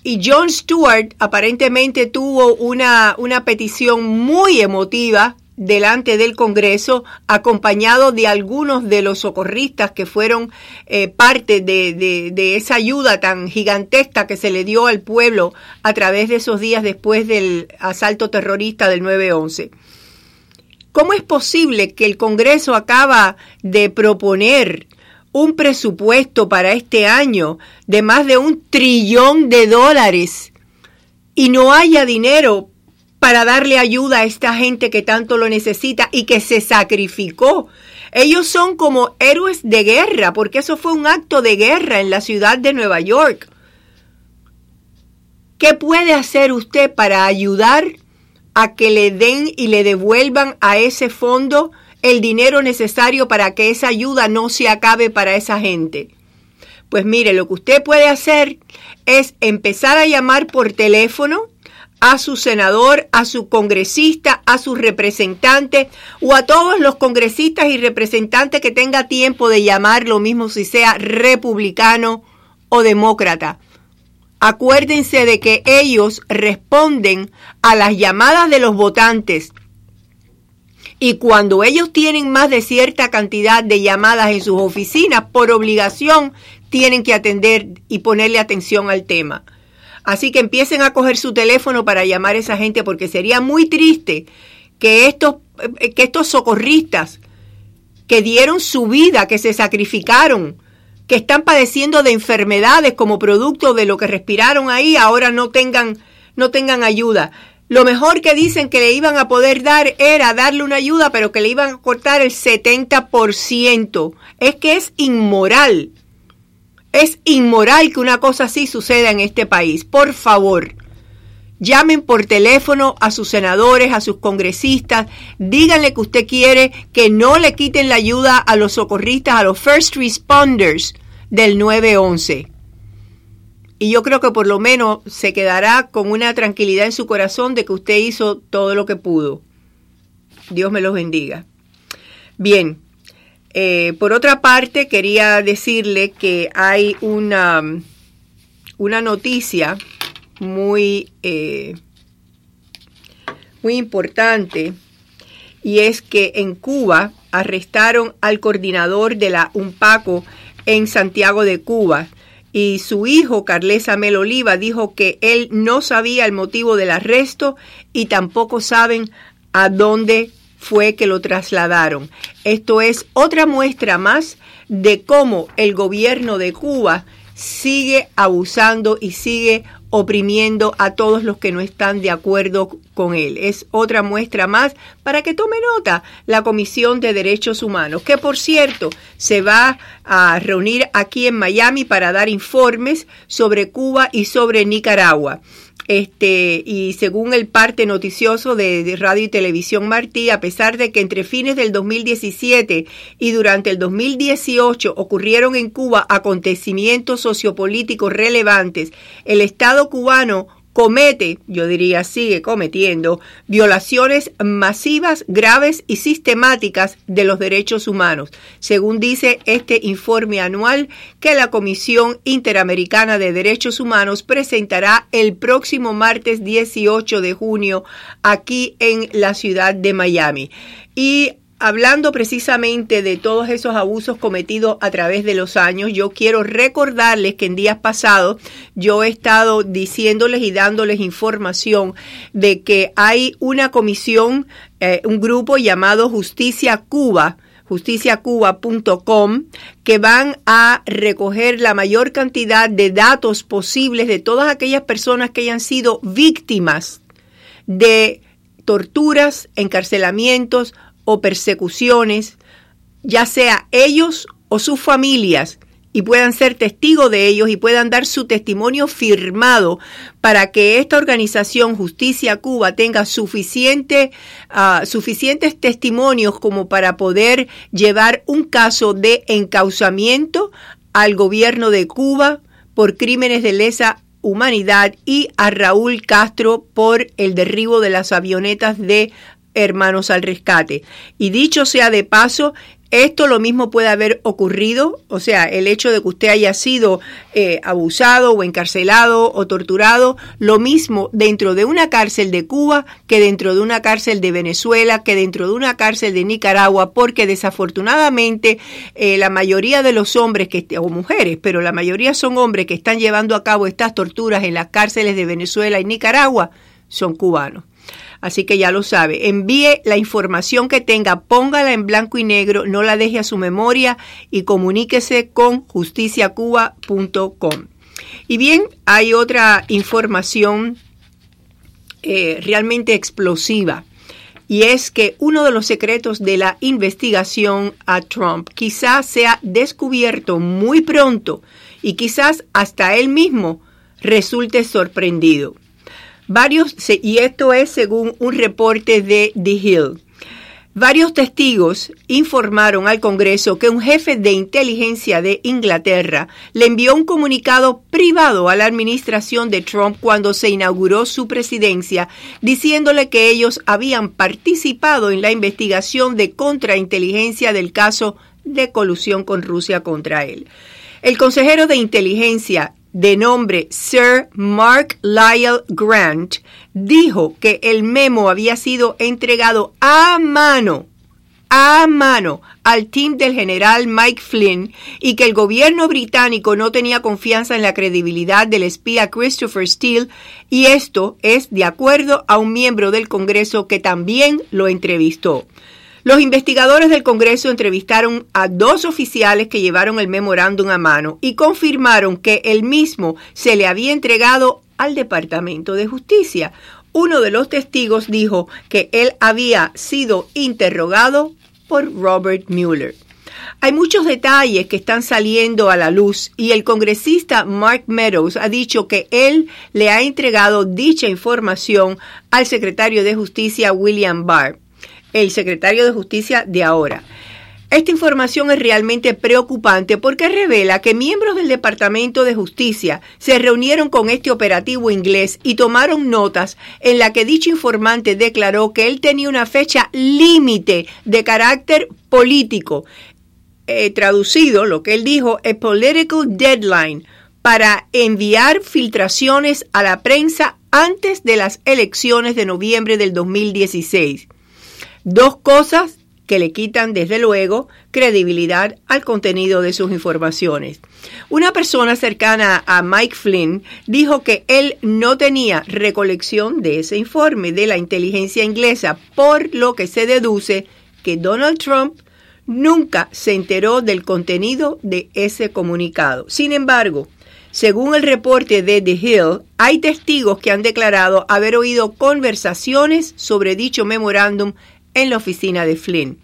J: Y John Stewart aparentemente tuvo una, una petición muy emotiva delante del Congreso, acompañado de algunos de los socorristas que fueron eh, parte de, de, de, esa ayuda tan gigantesca que se le dio al pueblo a través de esos días después del asalto terrorista del 9-11. ¿Cómo es posible que el Congreso acaba de proponer un presupuesto para este año de más de un trillón de dólares y no haya dinero para darle ayuda a esta gente que tanto lo necesita y que se sacrificó. Ellos son como héroes de guerra, porque eso fue un acto de guerra en la ciudad de Nueva York. ¿Qué puede hacer usted para ayudar a que le den y le devuelvan a ese fondo el dinero necesario para que esa ayuda no se acabe para esa gente? Pues mire, lo que usted puede hacer es empezar a llamar por teléfono a su senador, a su congresista, a su representante o a todos los congresistas y representantes que tenga tiempo de llamar lo mismo si sea republicano o demócrata. Acuérdense de que ellos responden a las llamadas de los votantes. Y cuando ellos tienen más de cierta cantidad de llamadas en sus oficinas, por obligación tienen que atender y ponerle atención al tema. Así que empiecen a coger su teléfono para llamar a esa gente porque sería muy triste que estos, eh, que estos socorristas que dieron su vida, que se sacrificaron, que están padeciendo de enfermedades como producto de lo que respiraron ahí, ahora no tengan, no tengan ayuda. Lo mejor que dicen que le iban a poder dar era darle una ayuda, pero que le iban a cortar el 70%. Es que es inmoral. Es inmoral que una cosa así suceda en este país. Por favor, llamen por teléfono a sus senadores, a sus congresistas, díganle que usted quiere que no le quiten la ayuda a los socorristas, a los first responders del 911. Y yo creo que por lo menos se quedará con una tranquilidad en su corazón de que usted hizo todo lo que pudo. Dios me los bendiga. Bien, eh, por otra parte, quería decirle que hay una, una noticia muy, eh, muy importante y es que en Cuba arrestaron al coordinador de la UNPACO en Santiago de Cuba y su hijo, Carles Amel Oliva, dijo que él no sabía el motivo del arresto y tampoco saben a dónde fue que lo trasladaron. Esto es otra muestra más de cómo el gobierno de Cuba sigue abusando y sigue oprimiendo a todos los que no están de acuerdo con él. Es otra muestra más para que tome nota la Comisión de Derechos Humanos, que por cierto se va a reunir aquí en Miami para dar informes sobre Cuba y sobre Nicaragua. Este, y según el parte noticioso de, Radio y Televisión Martí, a pesar de que entre fines del 2017 y durante el 2018 ocurrieron en Cuba acontecimientos sociopolíticos relevantes, el Estado cubano comete, yo diría sigue cometiendo, violaciones masivas, graves y sistemáticas de los derechos humanos, según dice este informe anual que la Comisión Interamericana de Derechos Humanos presentará el próximo martes 18 de junio aquí en la ciudad de Miami. Y hablando precisamente de todos esos abusos cometidos a través de los años, yo quiero recordarles que en días pasados yo he estado diciéndoles y dándoles información de que hay una comisión, eh, un grupo llamado Justicia Cuba, justiciacuba.com, que van a recoger la mayor cantidad de datos posibles de todas aquellas personas que hayan sido víctimas de torturas, encarcelamientos o persecuciones, ya sea ellos o sus familias, y puedan ser testigos de ellos y puedan dar su testimonio firmado para que esta organización Justicia Cuba tenga ah, suficientes testimonios como para poder llevar un caso de encausamiento al gobierno de Cuba por crímenes de lesa humanidad y a Raúl Castro por el derribo de las avionetas de hermanos al rescate. Y dicho sea de paso, esto lo mismo puede haber ocurrido, o sea, el hecho de que usted haya sido eh, abusado o encarcelado o torturado, lo mismo dentro de una cárcel de Cuba que dentro de una cárcel de Venezuela, que dentro de una cárcel de Nicaragua, porque desafortunadamente eh, la mayoría de los hombres que o mujeres, pero la mayoría son hombres que están llevando a cabo estas torturas en las cárceles de Venezuela y Nicaragua son cubanos. Así que ya lo sabe. Envíe la información que tenga, póngala en blanco y negro, no la deje a su memoria y comuníquese con justiciacuba.com. Y bien, hay otra información eh, realmente explosiva. Y es que uno de los secretos de la investigación a Trump quizás sea descubierto muy pronto y quizás hasta él mismo resulte sorprendido. Varios, y esto es según un reporte de The Hill. Varios testigos informaron al Congreso que un jefe de inteligencia de Inglaterra le envió un comunicado privado a la administración de Trump cuando se inauguró su presidencia, diciéndole que ellos habían participado en la investigación de contrainteligencia del caso de colusión con Rusia contra él. El consejero de inteligencia de nombre Sir Mark Lyle Grant, dijo que el memo había sido entregado a mano, a mano al team del general Mike Flynn y que el gobierno británico no tenía confianza en la credibilidad del espía Christopher Steele y esto es de acuerdo a un miembro del Congreso que también lo entrevistó. Los investigadores del Congreso entrevistaron a dos oficiales que llevaron el memorándum a mano y confirmaron que el mismo se le había entregado al Departamento de Justicia. Uno de los testigos dijo que él había sido interrogado por Robert Mueller. Hay muchos detalles que están saliendo a la luz y el congresista Mark Meadows ha dicho que él le ha entregado dicha información al secretario de Justicia William Barr el secretario de Justicia de ahora. Esta información es realmente preocupante porque revela que miembros del Departamento de Justicia se reunieron con este operativo inglés y tomaron notas en la que dicho informante declaró que él tenía una fecha límite de carácter político. Eh, traducido, lo que él dijo, a political deadline para enviar filtraciones a la prensa antes de las elecciones de noviembre del 2016. Dos cosas que le quitan desde luego credibilidad al contenido de sus informaciones. Una persona cercana a Mike Flynn dijo que él no tenía recolección de ese informe de la inteligencia inglesa, por lo que se deduce que Donald Trump nunca se enteró del contenido de ese comunicado. Sin embargo, según el reporte de The Hill, hay testigos que han declarado haber oído conversaciones sobre dicho memorándum en la oficina de Flynn.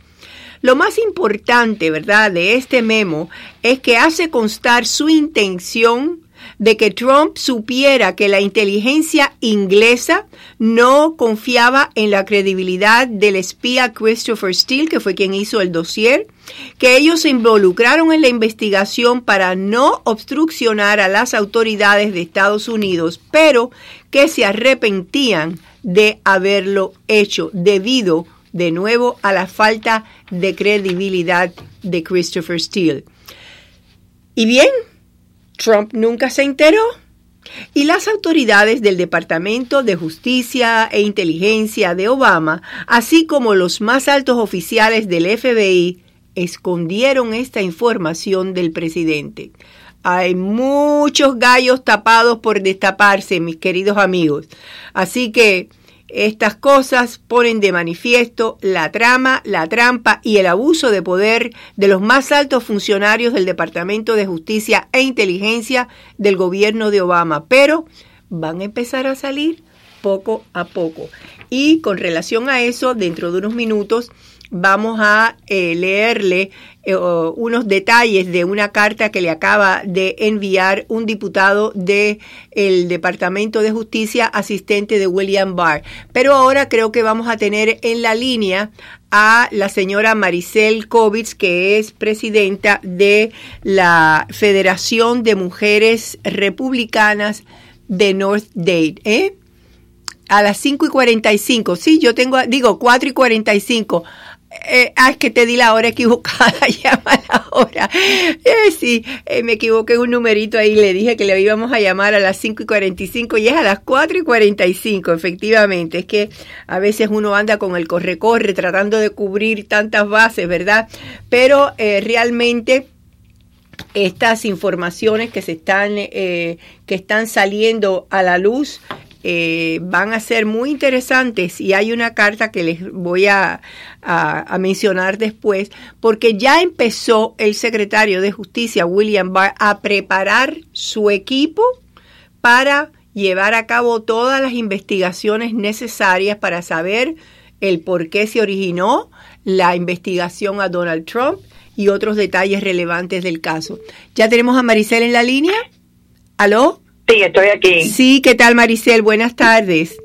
J: Lo más importante, ¿verdad?, de este memo es que hace constar su intención de que Trump supiera que la inteligencia inglesa no confiaba en la credibilidad del espía Christopher Steele, que fue quien hizo el dossier, que ellos se involucraron en la investigación para no obstruccionar a las autoridades de Estados Unidos, pero que se arrepentían de haberlo hecho debido a de nuevo a la falta de credibilidad de Christopher Steele. Y bien, Trump nunca se enteró. Y las autoridades del Departamento de Justicia e Inteligencia de Obama, así como los más altos oficiales del FBI, escondieron esta información del presidente. Hay muchos gallos tapados por destaparse, mis queridos amigos. Así que estas cosas ponen de manifiesto la trama, la trampa y el abuso de poder de los más altos funcionarios del Departamento de Justicia e Inteligencia del gobierno de Obama, pero van a empezar a salir poco a poco. Y con relación a eso, dentro de unos minutos vamos a eh, leerle eh, unos detalles de una carta que le acaba de enviar un diputado del el Departamento de Justicia, asistente de William Barr. Pero ahora creo que vamos a tener en la línea a la señora Maricel Kovitz, que es presidenta de la Federación de Mujeres Republicanas de North Dade. ¿eh? A las 5 y 45, sí, yo tengo, digo 4 y 45. Eh, ah, es que te di la hora equivocada, llama la hora. Eh, sí, eh, me equivoqué un numerito ahí, le dije que le íbamos a llamar a las 5 y 45 y es a las 4 y 45, efectivamente. Es que a veces uno anda con el corre-corre tratando de cubrir tantas bases, ¿verdad? Pero eh, realmente estas informaciones que se están que están saliendo a la luz eh, van a ser muy interesantes y hay una carta que les voy a, a, mencionar después, porque ya empezó el secretario de Justicia, William Barr, a preparar su equipo para llevar a cabo todas las investigaciones necesarias para saber el por qué se originó la investigación a Donald Trump y otros detalles relevantes del caso. ¿Ya tenemos a Maricel en la línea? ¿Aló?
K: Sí, estoy aquí.
J: Sí, ¿qué tal Maricel? Buenas tardes.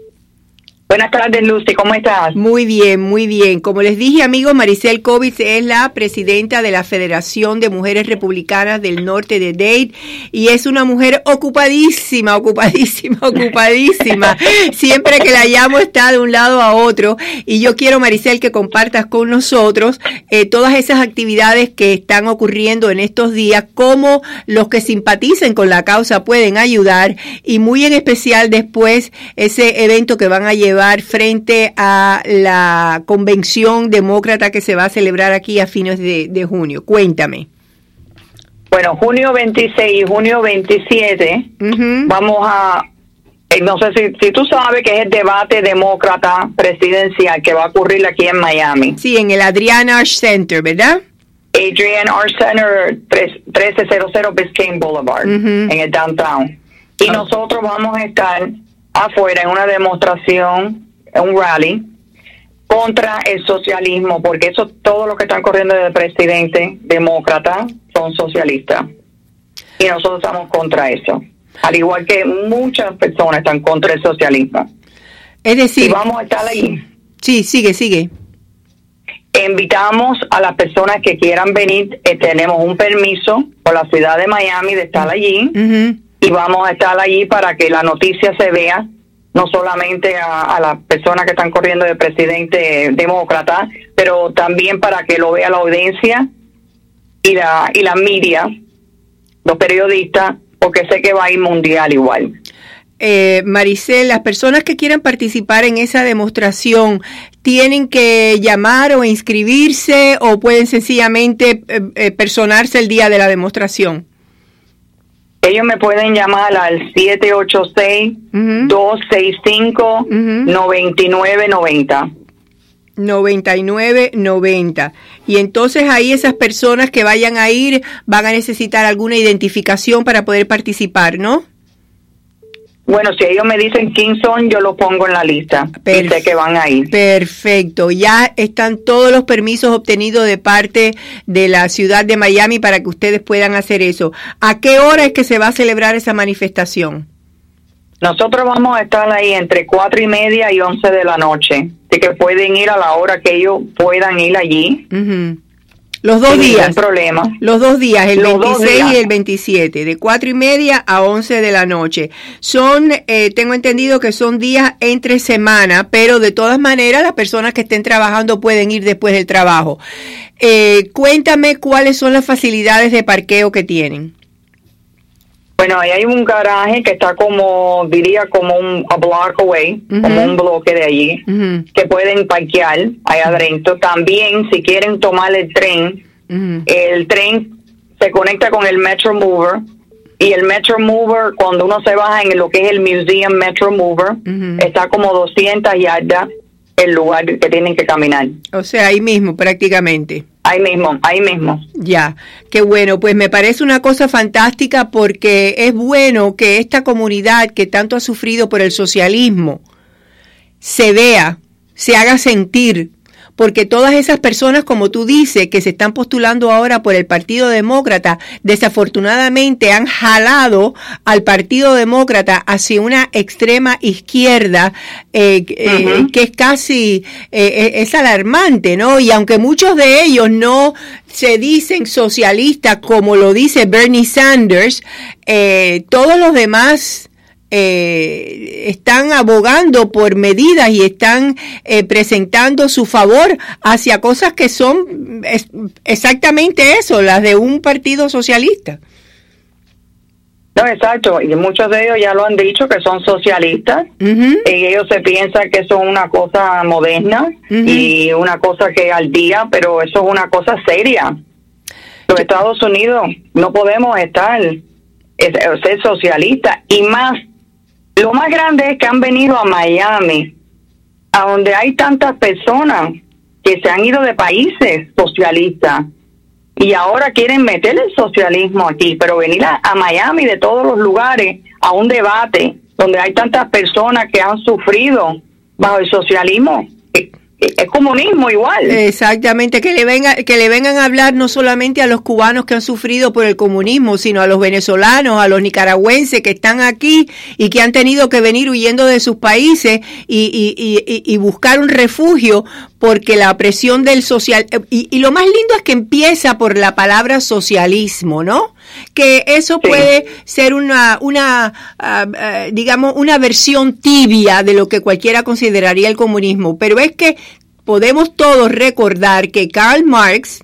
K: Buenas tardes, Lucy, ¿cómo estás?
J: Muy bien, muy bien. Como les dije, amigos, Maricel Kovic es la presidenta de la Federación de Mujeres Republicanas del Norte de Dade y es una mujer ocupadísima, ocupadísima, ocupadísima. Siempre que la llamo está de un lado a otro y yo quiero, Maricel, que compartas con nosotros eh, todas esas actividades que están ocurriendo en estos días, cómo los que simpaticen con la causa pueden ayudar y muy en especial después ese evento que van a llevar frente a la convención demócrata que se va a celebrar aquí a fines de, junio. Cuéntame.
K: Bueno, junio 26 y junio 27 vamos a, eh, no sé si, si tú sabes que es el debate demócrata presidencial que va a ocurrir aquí en Miami.
J: Sí, en el Adrian Arch Center, ¿verdad?
K: Adrian Arch Center 1300 Biscayne Boulevard, en el downtown. Y ah. nosotros vamos a estar afuera en una demostración, en un rally contra el socialismo, porque eso todo lo que están corriendo del presidente demócrata son socialistas. Y nosotros estamos contra eso. Al igual que muchas personas están contra el socialismo.
J: Es decir,
K: vamos a estar ahí.
J: Sí, sigue, sigue.
K: Invitamos a las personas que quieran venir. Eh, tenemos un permiso por la ciudad de Miami de estar allí y vamos a estar allí para que la noticia se vea no solamente a, las personas que están corriendo de presidente demócrata, pero también para que lo vea la audiencia y la y la media, los periodistas, porque sé que va a ir mundial igual.
J: Eh, Maricel, las personas que quieran participar en esa demostración tienen que llamar o inscribirse o pueden sencillamente eh, eh, personarse el día de la demostración.
K: Ellos me pueden llamar al 786-265-9990.
J: 9990. Y entonces ahí esas personas que vayan a ir van a necesitar alguna identificación para poder participar, ¿no?
K: Bueno, si ellos me dicen quién son, yo lo pongo en la lista. y sé que van a ir.
J: Perfecto. Ya están todos los permisos obtenidos de parte de la ciudad de Miami para que ustedes puedan hacer eso. ¿A qué hora es que se va a celebrar esa manifestación?
K: Nosotros vamos a estar ahí entre cuatro y media y once de la noche. Así que pueden ir a la hora que ellos puedan ir allí.
J: Los dos días.
K: problema.
J: Los dos días, el 26 y el 27, de cuatro y media a 11 de la noche. Son, eh, tengo entendido que son días entre semana, pero de todas maneras las personas que estén trabajando pueden ir después del trabajo. Eh, cuéntame cuáles son las facilidades de parqueo que tienen.
K: Bueno, ahí hay un garaje que está como, diría, como un block away, como un bloque de allí, que pueden parquear ahí adentro. También, si quieren tomar el tren, el tren se conecta con el Metro Mover y el Metro Mover, cuando uno se baja en lo que es el Museum Metro Mover, está como 200 yardas el lugar que tienen que caminar.
J: O sea, ahí mismo prácticamente.
K: Ahí mismo, ahí mismo.
J: Ya, qué bueno, pues me parece una cosa fantástica porque es bueno que esta comunidad que tanto ha sufrido por el socialismo se vea, se haga sentir porque todas esas personas, como tú dices, que se están postulando ahora por el Partido Demócrata, desafortunadamente han jalado al Partido Demócrata hacia una extrema izquierda eh, eh, que es casi, eh, es alarmante, ¿no? Y aunque muchos de ellos no se dicen socialistas como lo dice Bernie Sanders, todos los demás eh, están abogando por medidas y están eh, presentando su favor hacia cosas que son exactamente eso, las de un partido socialista.
K: No, exacto, y muchos de ellos ya lo han dicho que son socialistas, y ellos se piensan que son una cosa moderna y una cosa que al día, pero eso es una cosa seria. Los Estados Unidos no podemos estar ser socialistas y más Lo más grande es que han venido a Miami, a donde hay tantas personas que se han ido de países socialistas y ahora quieren meter el socialismo aquí, pero venir a, a Miami de todos los lugares a un debate donde hay tantas personas que han sufrido bajo el socialismo, es comunismo igual.
J: Exactamente, que le venga, que le vengan a hablar no solamente a los cubanos que han sufrido por el comunismo, sino a los venezolanos, a los nicaragüenses que están aquí y que han tenido que venir huyendo de sus países y, y, y, y buscar un refugio porque la presión del social y, y, lo más lindo es que empieza por la palabra socialismo, ¿no? Que eso sí. puede ser una, una uh, uh, digamos, una versión tibia de lo que cualquiera consideraría el comunismo, pero es que podemos todos recordar que Karl Marx,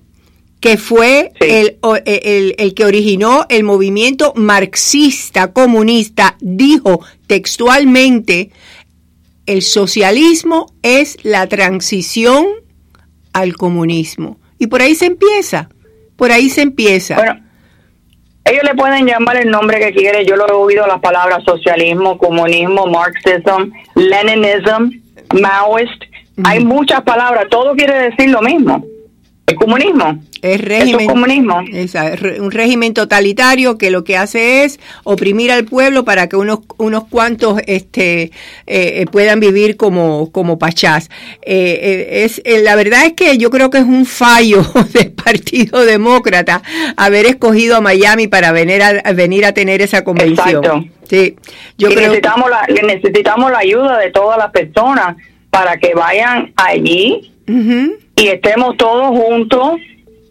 J: que fue sí. el, el, el, que originó el movimiento marxista comunista, dijo textualmente, el socialismo es la transición al comunismo. Y por ahí se empieza, por ahí se empieza.
K: Bueno, ellos le pueden llamar el nombre que quieren, yo lo he oído las palabras socialismo, comunismo, marxism, leninism, maoist, mm. hay muchas palabras, todo quiere decir lo mismo. El comunismo.
J: Es régimen,
K: es comunismo.
J: Es un régimen totalitario que lo que hace es oprimir al pueblo para que unos unos cuantos este eh, puedan vivir como como pachás. Eh, es eh, la verdad es que yo creo que es un fallo del Partido Demócrata haber escogido a Miami para venir a, a venir a tener esa convención.
K: Exacto.
J: Sí,
K: yo y creo necesitamos que... la necesitamos la ayuda de todas las personas para que vayan allí. Uh -huh y estemos todos juntos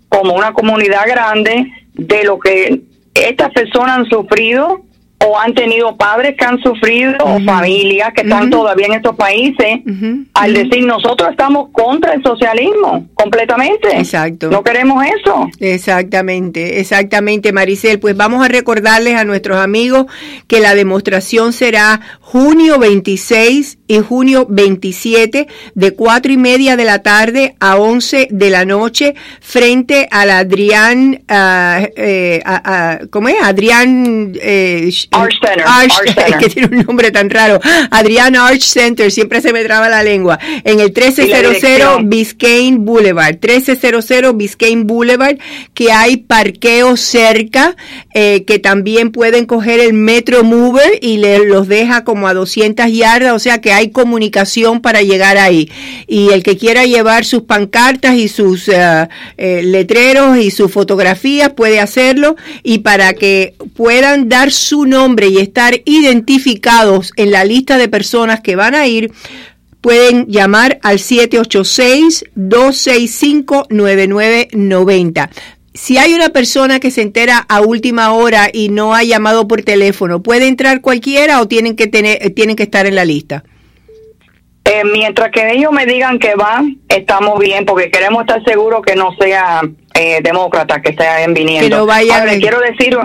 K: como una comunidad grande de lo que estas personas han sufrido o han tenido padres que han sufrido uh -huh. o familias que están uh -huh. todavía en estos países uh -huh. al decir nosotros estamos contra el socialismo completamente.
J: Exacto.
K: No queremos eso.
J: Exactamente, exactamente Maricel. Pues vamos a recordarles a nuestros amigos que la demostración será junio 26 y junio 27 de cuatro y media de la tarde a 11 de la noche frente al Adrián, uh, eh, a, a, ¿cómo es? Adrián eh,
K: Arch Center.
J: Arch,
K: Arch Center.
J: que tiene un nombre tan raro. Adrián Arch Center, siempre se me traba la lengua. En el 1300 Biscayne Boulevard. 1300 Biscayne Boulevard, que hay parqueo cerca, eh, que también pueden coger el Metro Mover y le, los deja como a 200 yardas, o sea que hay comunicación para llegar ahí. Y el que quiera llevar sus pancartas y sus uh, eh, letreros y sus fotografías puede hacerlo y para que puedan dar su nombre y estar identificados en la lista de personas que van a ir, pueden llamar al 786-265-9990. Si hay una persona que se entera a última hora y no ha llamado por teléfono, ¿puede entrar cualquiera o tienen que, tener, tienen que estar en la lista?
K: Eh, mientras que ellos me digan que van, estamos bien, porque queremos estar seguros que no sea eh, demócrata que estén viniendo.
J: Que no vayan
K: Ahora, quiero decir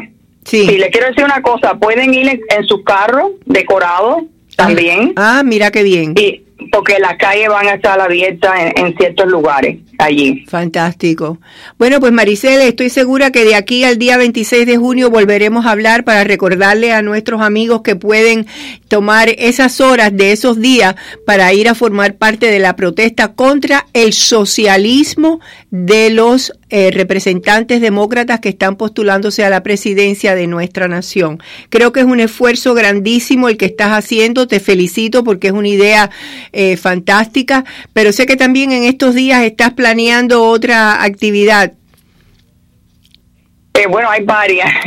K: Sí. sí. le quiero decir una cosa, pueden ir en, en su carro decorado también.
J: Ah, mira qué bien.
K: Y porque las calles van a estar abiertas en, ciertos lugares allí.
J: Fantástico. Bueno, pues Maricel, estoy segura que de aquí al día 26 de junio volveremos a hablar para recordarle a nuestros amigos que pueden tomar esas horas de esos días para ir a formar parte de la protesta contra el socialismo de los eh, representantes demócratas que están postulándose a la presidencia de nuestra nación. Creo que es un esfuerzo grandísimo el que estás haciendo, te felicito porque es una idea eh, fantástica, pero sé que también en estos días estás planeando otra actividad.
K: Eh, bueno, hay varias.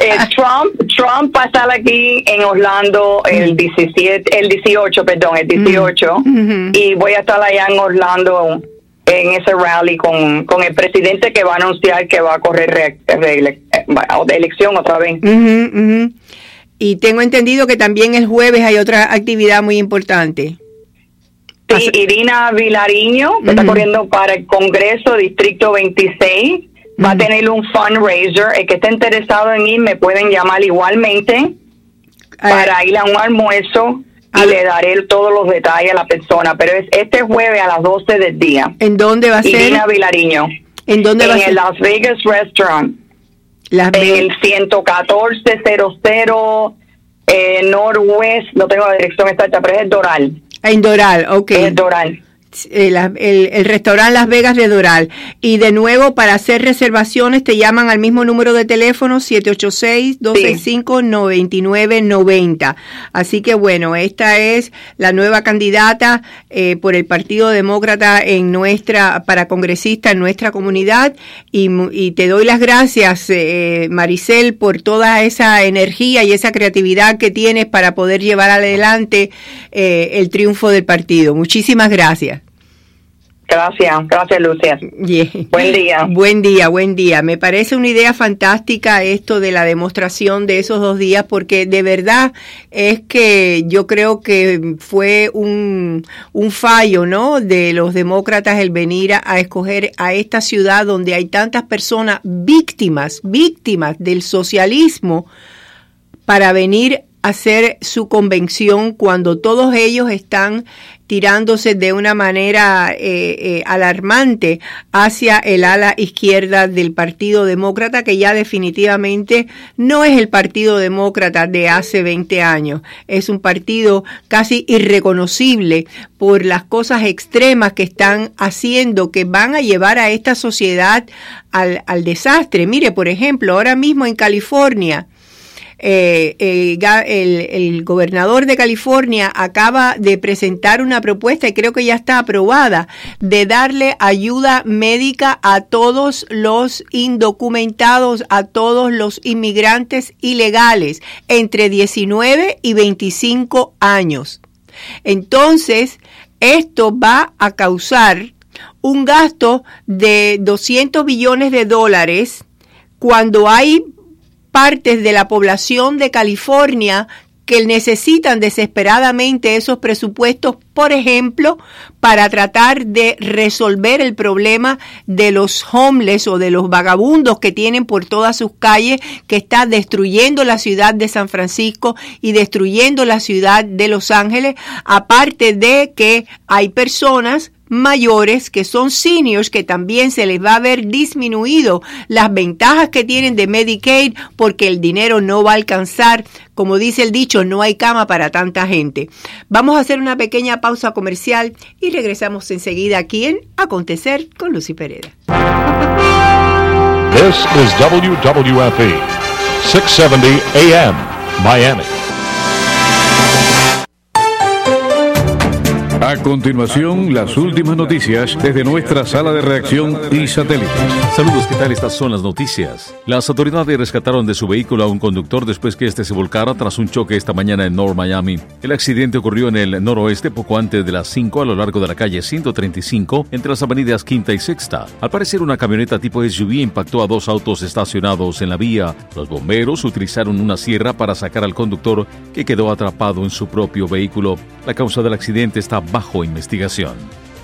K: eh, Trump, Trump va a estar aquí en Orlando el 17, el 18, perdón, el 18, mm -hmm. y voy a estar allá en Orlando en ese rally con, con el presidente que va a anunciar que va a correr re, re, re, de elección otra vez.
J: Uh -huh, uh -huh. Y tengo entendido que también el jueves hay otra actividad muy importante.
K: Sí, Irina Vilariño, que uh -huh. está corriendo para el Congreso Distrito 26, va a tener un fundraiser. El que esté interesado en ir me pueden llamar igualmente para ir a un almuerzo y le daré todos los detalles a la persona, pero es este jueves a las 12 del día.
J: ¿En dónde va a ser?
K: Irina Vilariño.
J: ¿En dónde
K: en
J: va a ser?
K: En el Las Vegas Restaurant.
J: Las
K: en el 11400 Eh, Northwest, no tengo la dirección exacta, pero es el Doral.
J: En Doral, ok.
K: El Doral.
J: El, el, el, restaurante Las Vegas de Doral. Y de nuevo, para hacer reservaciones, te llaman al mismo número de teléfono, 786-265-9990. Así que bueno, esta es la nueva candidata eh, por el Partido Demócrata en nuestra, para congresista en nuestra comunidad. Y, y te doy las gracias, eh, Maricel, por toda esa energía y esa creatividad que tienes para poder llevar adelante eh, el triunfo del partido. Muchísimas gracias.
K: Gracias, gracias Lucia. Buen día.
J: Buen día, buen día. Me parece una idea fantástica esto de la demostración de esos dos días porque de verdad es que yo creo que fue un, un fallo, ¿no? De los demócratas el venir a, a escoger a esta ciudad donde hay tantas personas víctimas, víctimas del socialismo para venir a hacer su convención cuando todos ellos están tirándose de una manera eh, eh, alarmante hacia el ala izquierda del Partido Demócrata, que ya definitivamente no es el Partido Demócrata de hace 20 años. Es un partido casi irreconocible por las cosas extremas que están haciendo, que van a llevar a esta sociedad al, al desastre. Mire, por ejemplo, ahora mismo en California, eh, el, el, gobernador de California acaba de presentar una propuesta y creo que ya está aprobada de darle ayuda médica a todos los indocumentados, a todos los inmigrantes ilegales entre 19 y 25 años. Entonces, esto va a causar un gasto de 200 billones de dólares cuando hay partes de la población de California que necesitan desesperadamente esos presupuestos, por ejemplo, para tratar de resolver el problema de los homeless o de los vagabundos que tienen por todas sus calles, que está destruyendo la ciudad de San Francisco y destruyendo la ciudad de Los Ángeles, aparte de que hay personas mayores que son seniors que también se les va a ver disminuido las ventajas que tienen de Medicaid porque el dinero no va a alcanzar. Como dice el dicho, no hay cama para tanta gente. Vamos a hacer una pequeña pausa comercial y regresamos enseguida aquí en Acontecer con Lucy Pereda.
C: This is WWFE 670 AM Miami.
L: A continuación, las últimas noticias desde nuestra sala de reacción y satélites.
M: Saludos, ¿qué tal? Estas son las noticias. Las autoridades rescataron de su vehículo a un conductor después que este se volcara tras un choque esta mañana en North Miami. El accidente ocurrió en el noroeste poco antes de las 5 a lo largo de la calle 135 entre las avenidas Quinta y Sexta. Al parecer, una camioneta tipo SUV impactó a dos autos estacionados en la vía. Los bomberos utilizaron una sierra para sacar al conductor que quedó atrapado en su propio vehículo. La causa del accidente está bajo investigación.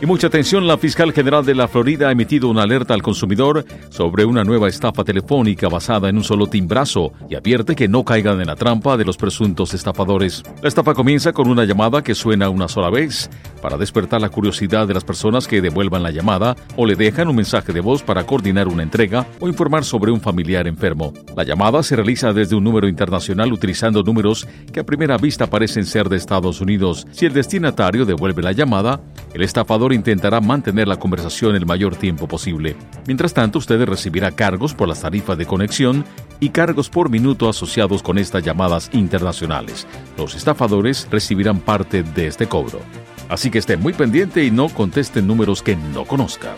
M: Y mucha atención, la fiscal general de la Florida ha emitido una alerta al consumidor sobre una nueva estafa telefónica basada en un solo timbrazo y advierte que no caigan en la trampa de los presuntos estafadores. La estafa comienza con una llamada que suena una sola vez para despertar la curiosidad de las personas que devuelvan la llamada o le dejan un mensaje de voz para coordinar una entrega o informar sobre un familiar enfermo. La llamada se realiza desde un número internacional utilizando números que a primera vista parecen ser de Estados Unidos. Si el destinatario devuelve la llamada, el estafador intentará mantener la conversación el mayor tiempo posible. Mientras tanto, usted recibirá cargos por las tarifas de conexión y cargos por minuto asociados con estas llamadas internacionales. Los estafadores recibirán parte de este cobro. Así que esté muy pendiente y no conteste números que no conozca.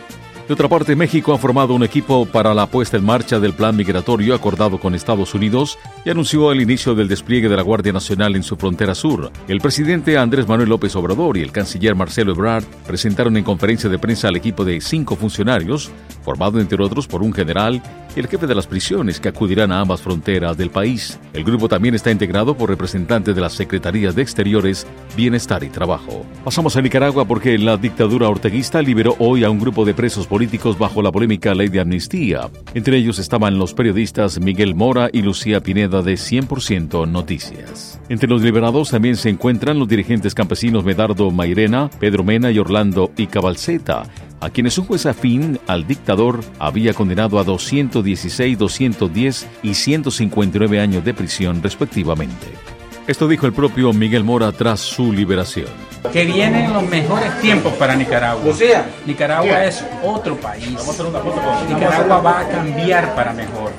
M: De otra parte, México ha formado un equipo para la puesta en marcha del plan migratorio acordado con Estados Unidos y anunció el inicio del despliegue de la Guardia Nacional en su frontera sur. El presidente Andrés Manuel López Obrador y el canciller Marcelo Ebrard presentaron en conferencia de prensa al equipo de cinco funcionarios, formado entre otros por un general y el jefe de las prisiones que acudirán a ambas fronteras del país. El grupo también está integrado por representantes de las Secretarías de Exteriores, Bienestar y Trabajo. Pasamos a Nicaragua porque la dictadura orteguista liberó hoy a un grupo de presos políticos bajo la polémica ley de amnistía. Entre ellos estaban los periodistas Miguel Mora y Lucía Pineda de 100% Noticias. Entre los liberados también se encuentran los dirigentes campesinos Medardo Mairena, Pedro Mena y Orlando y Cabalceta, a quienes un juez afín al dictador había condenado a 216, 210 y 159 años de prisión respectivamente. Esto dijo el propio Miguel Mora tras su liberación.
N: Que vienen los mejores tiempos para Nicaragua. Nicaragua es otro país. Nicaragua va a cambiar para mejor.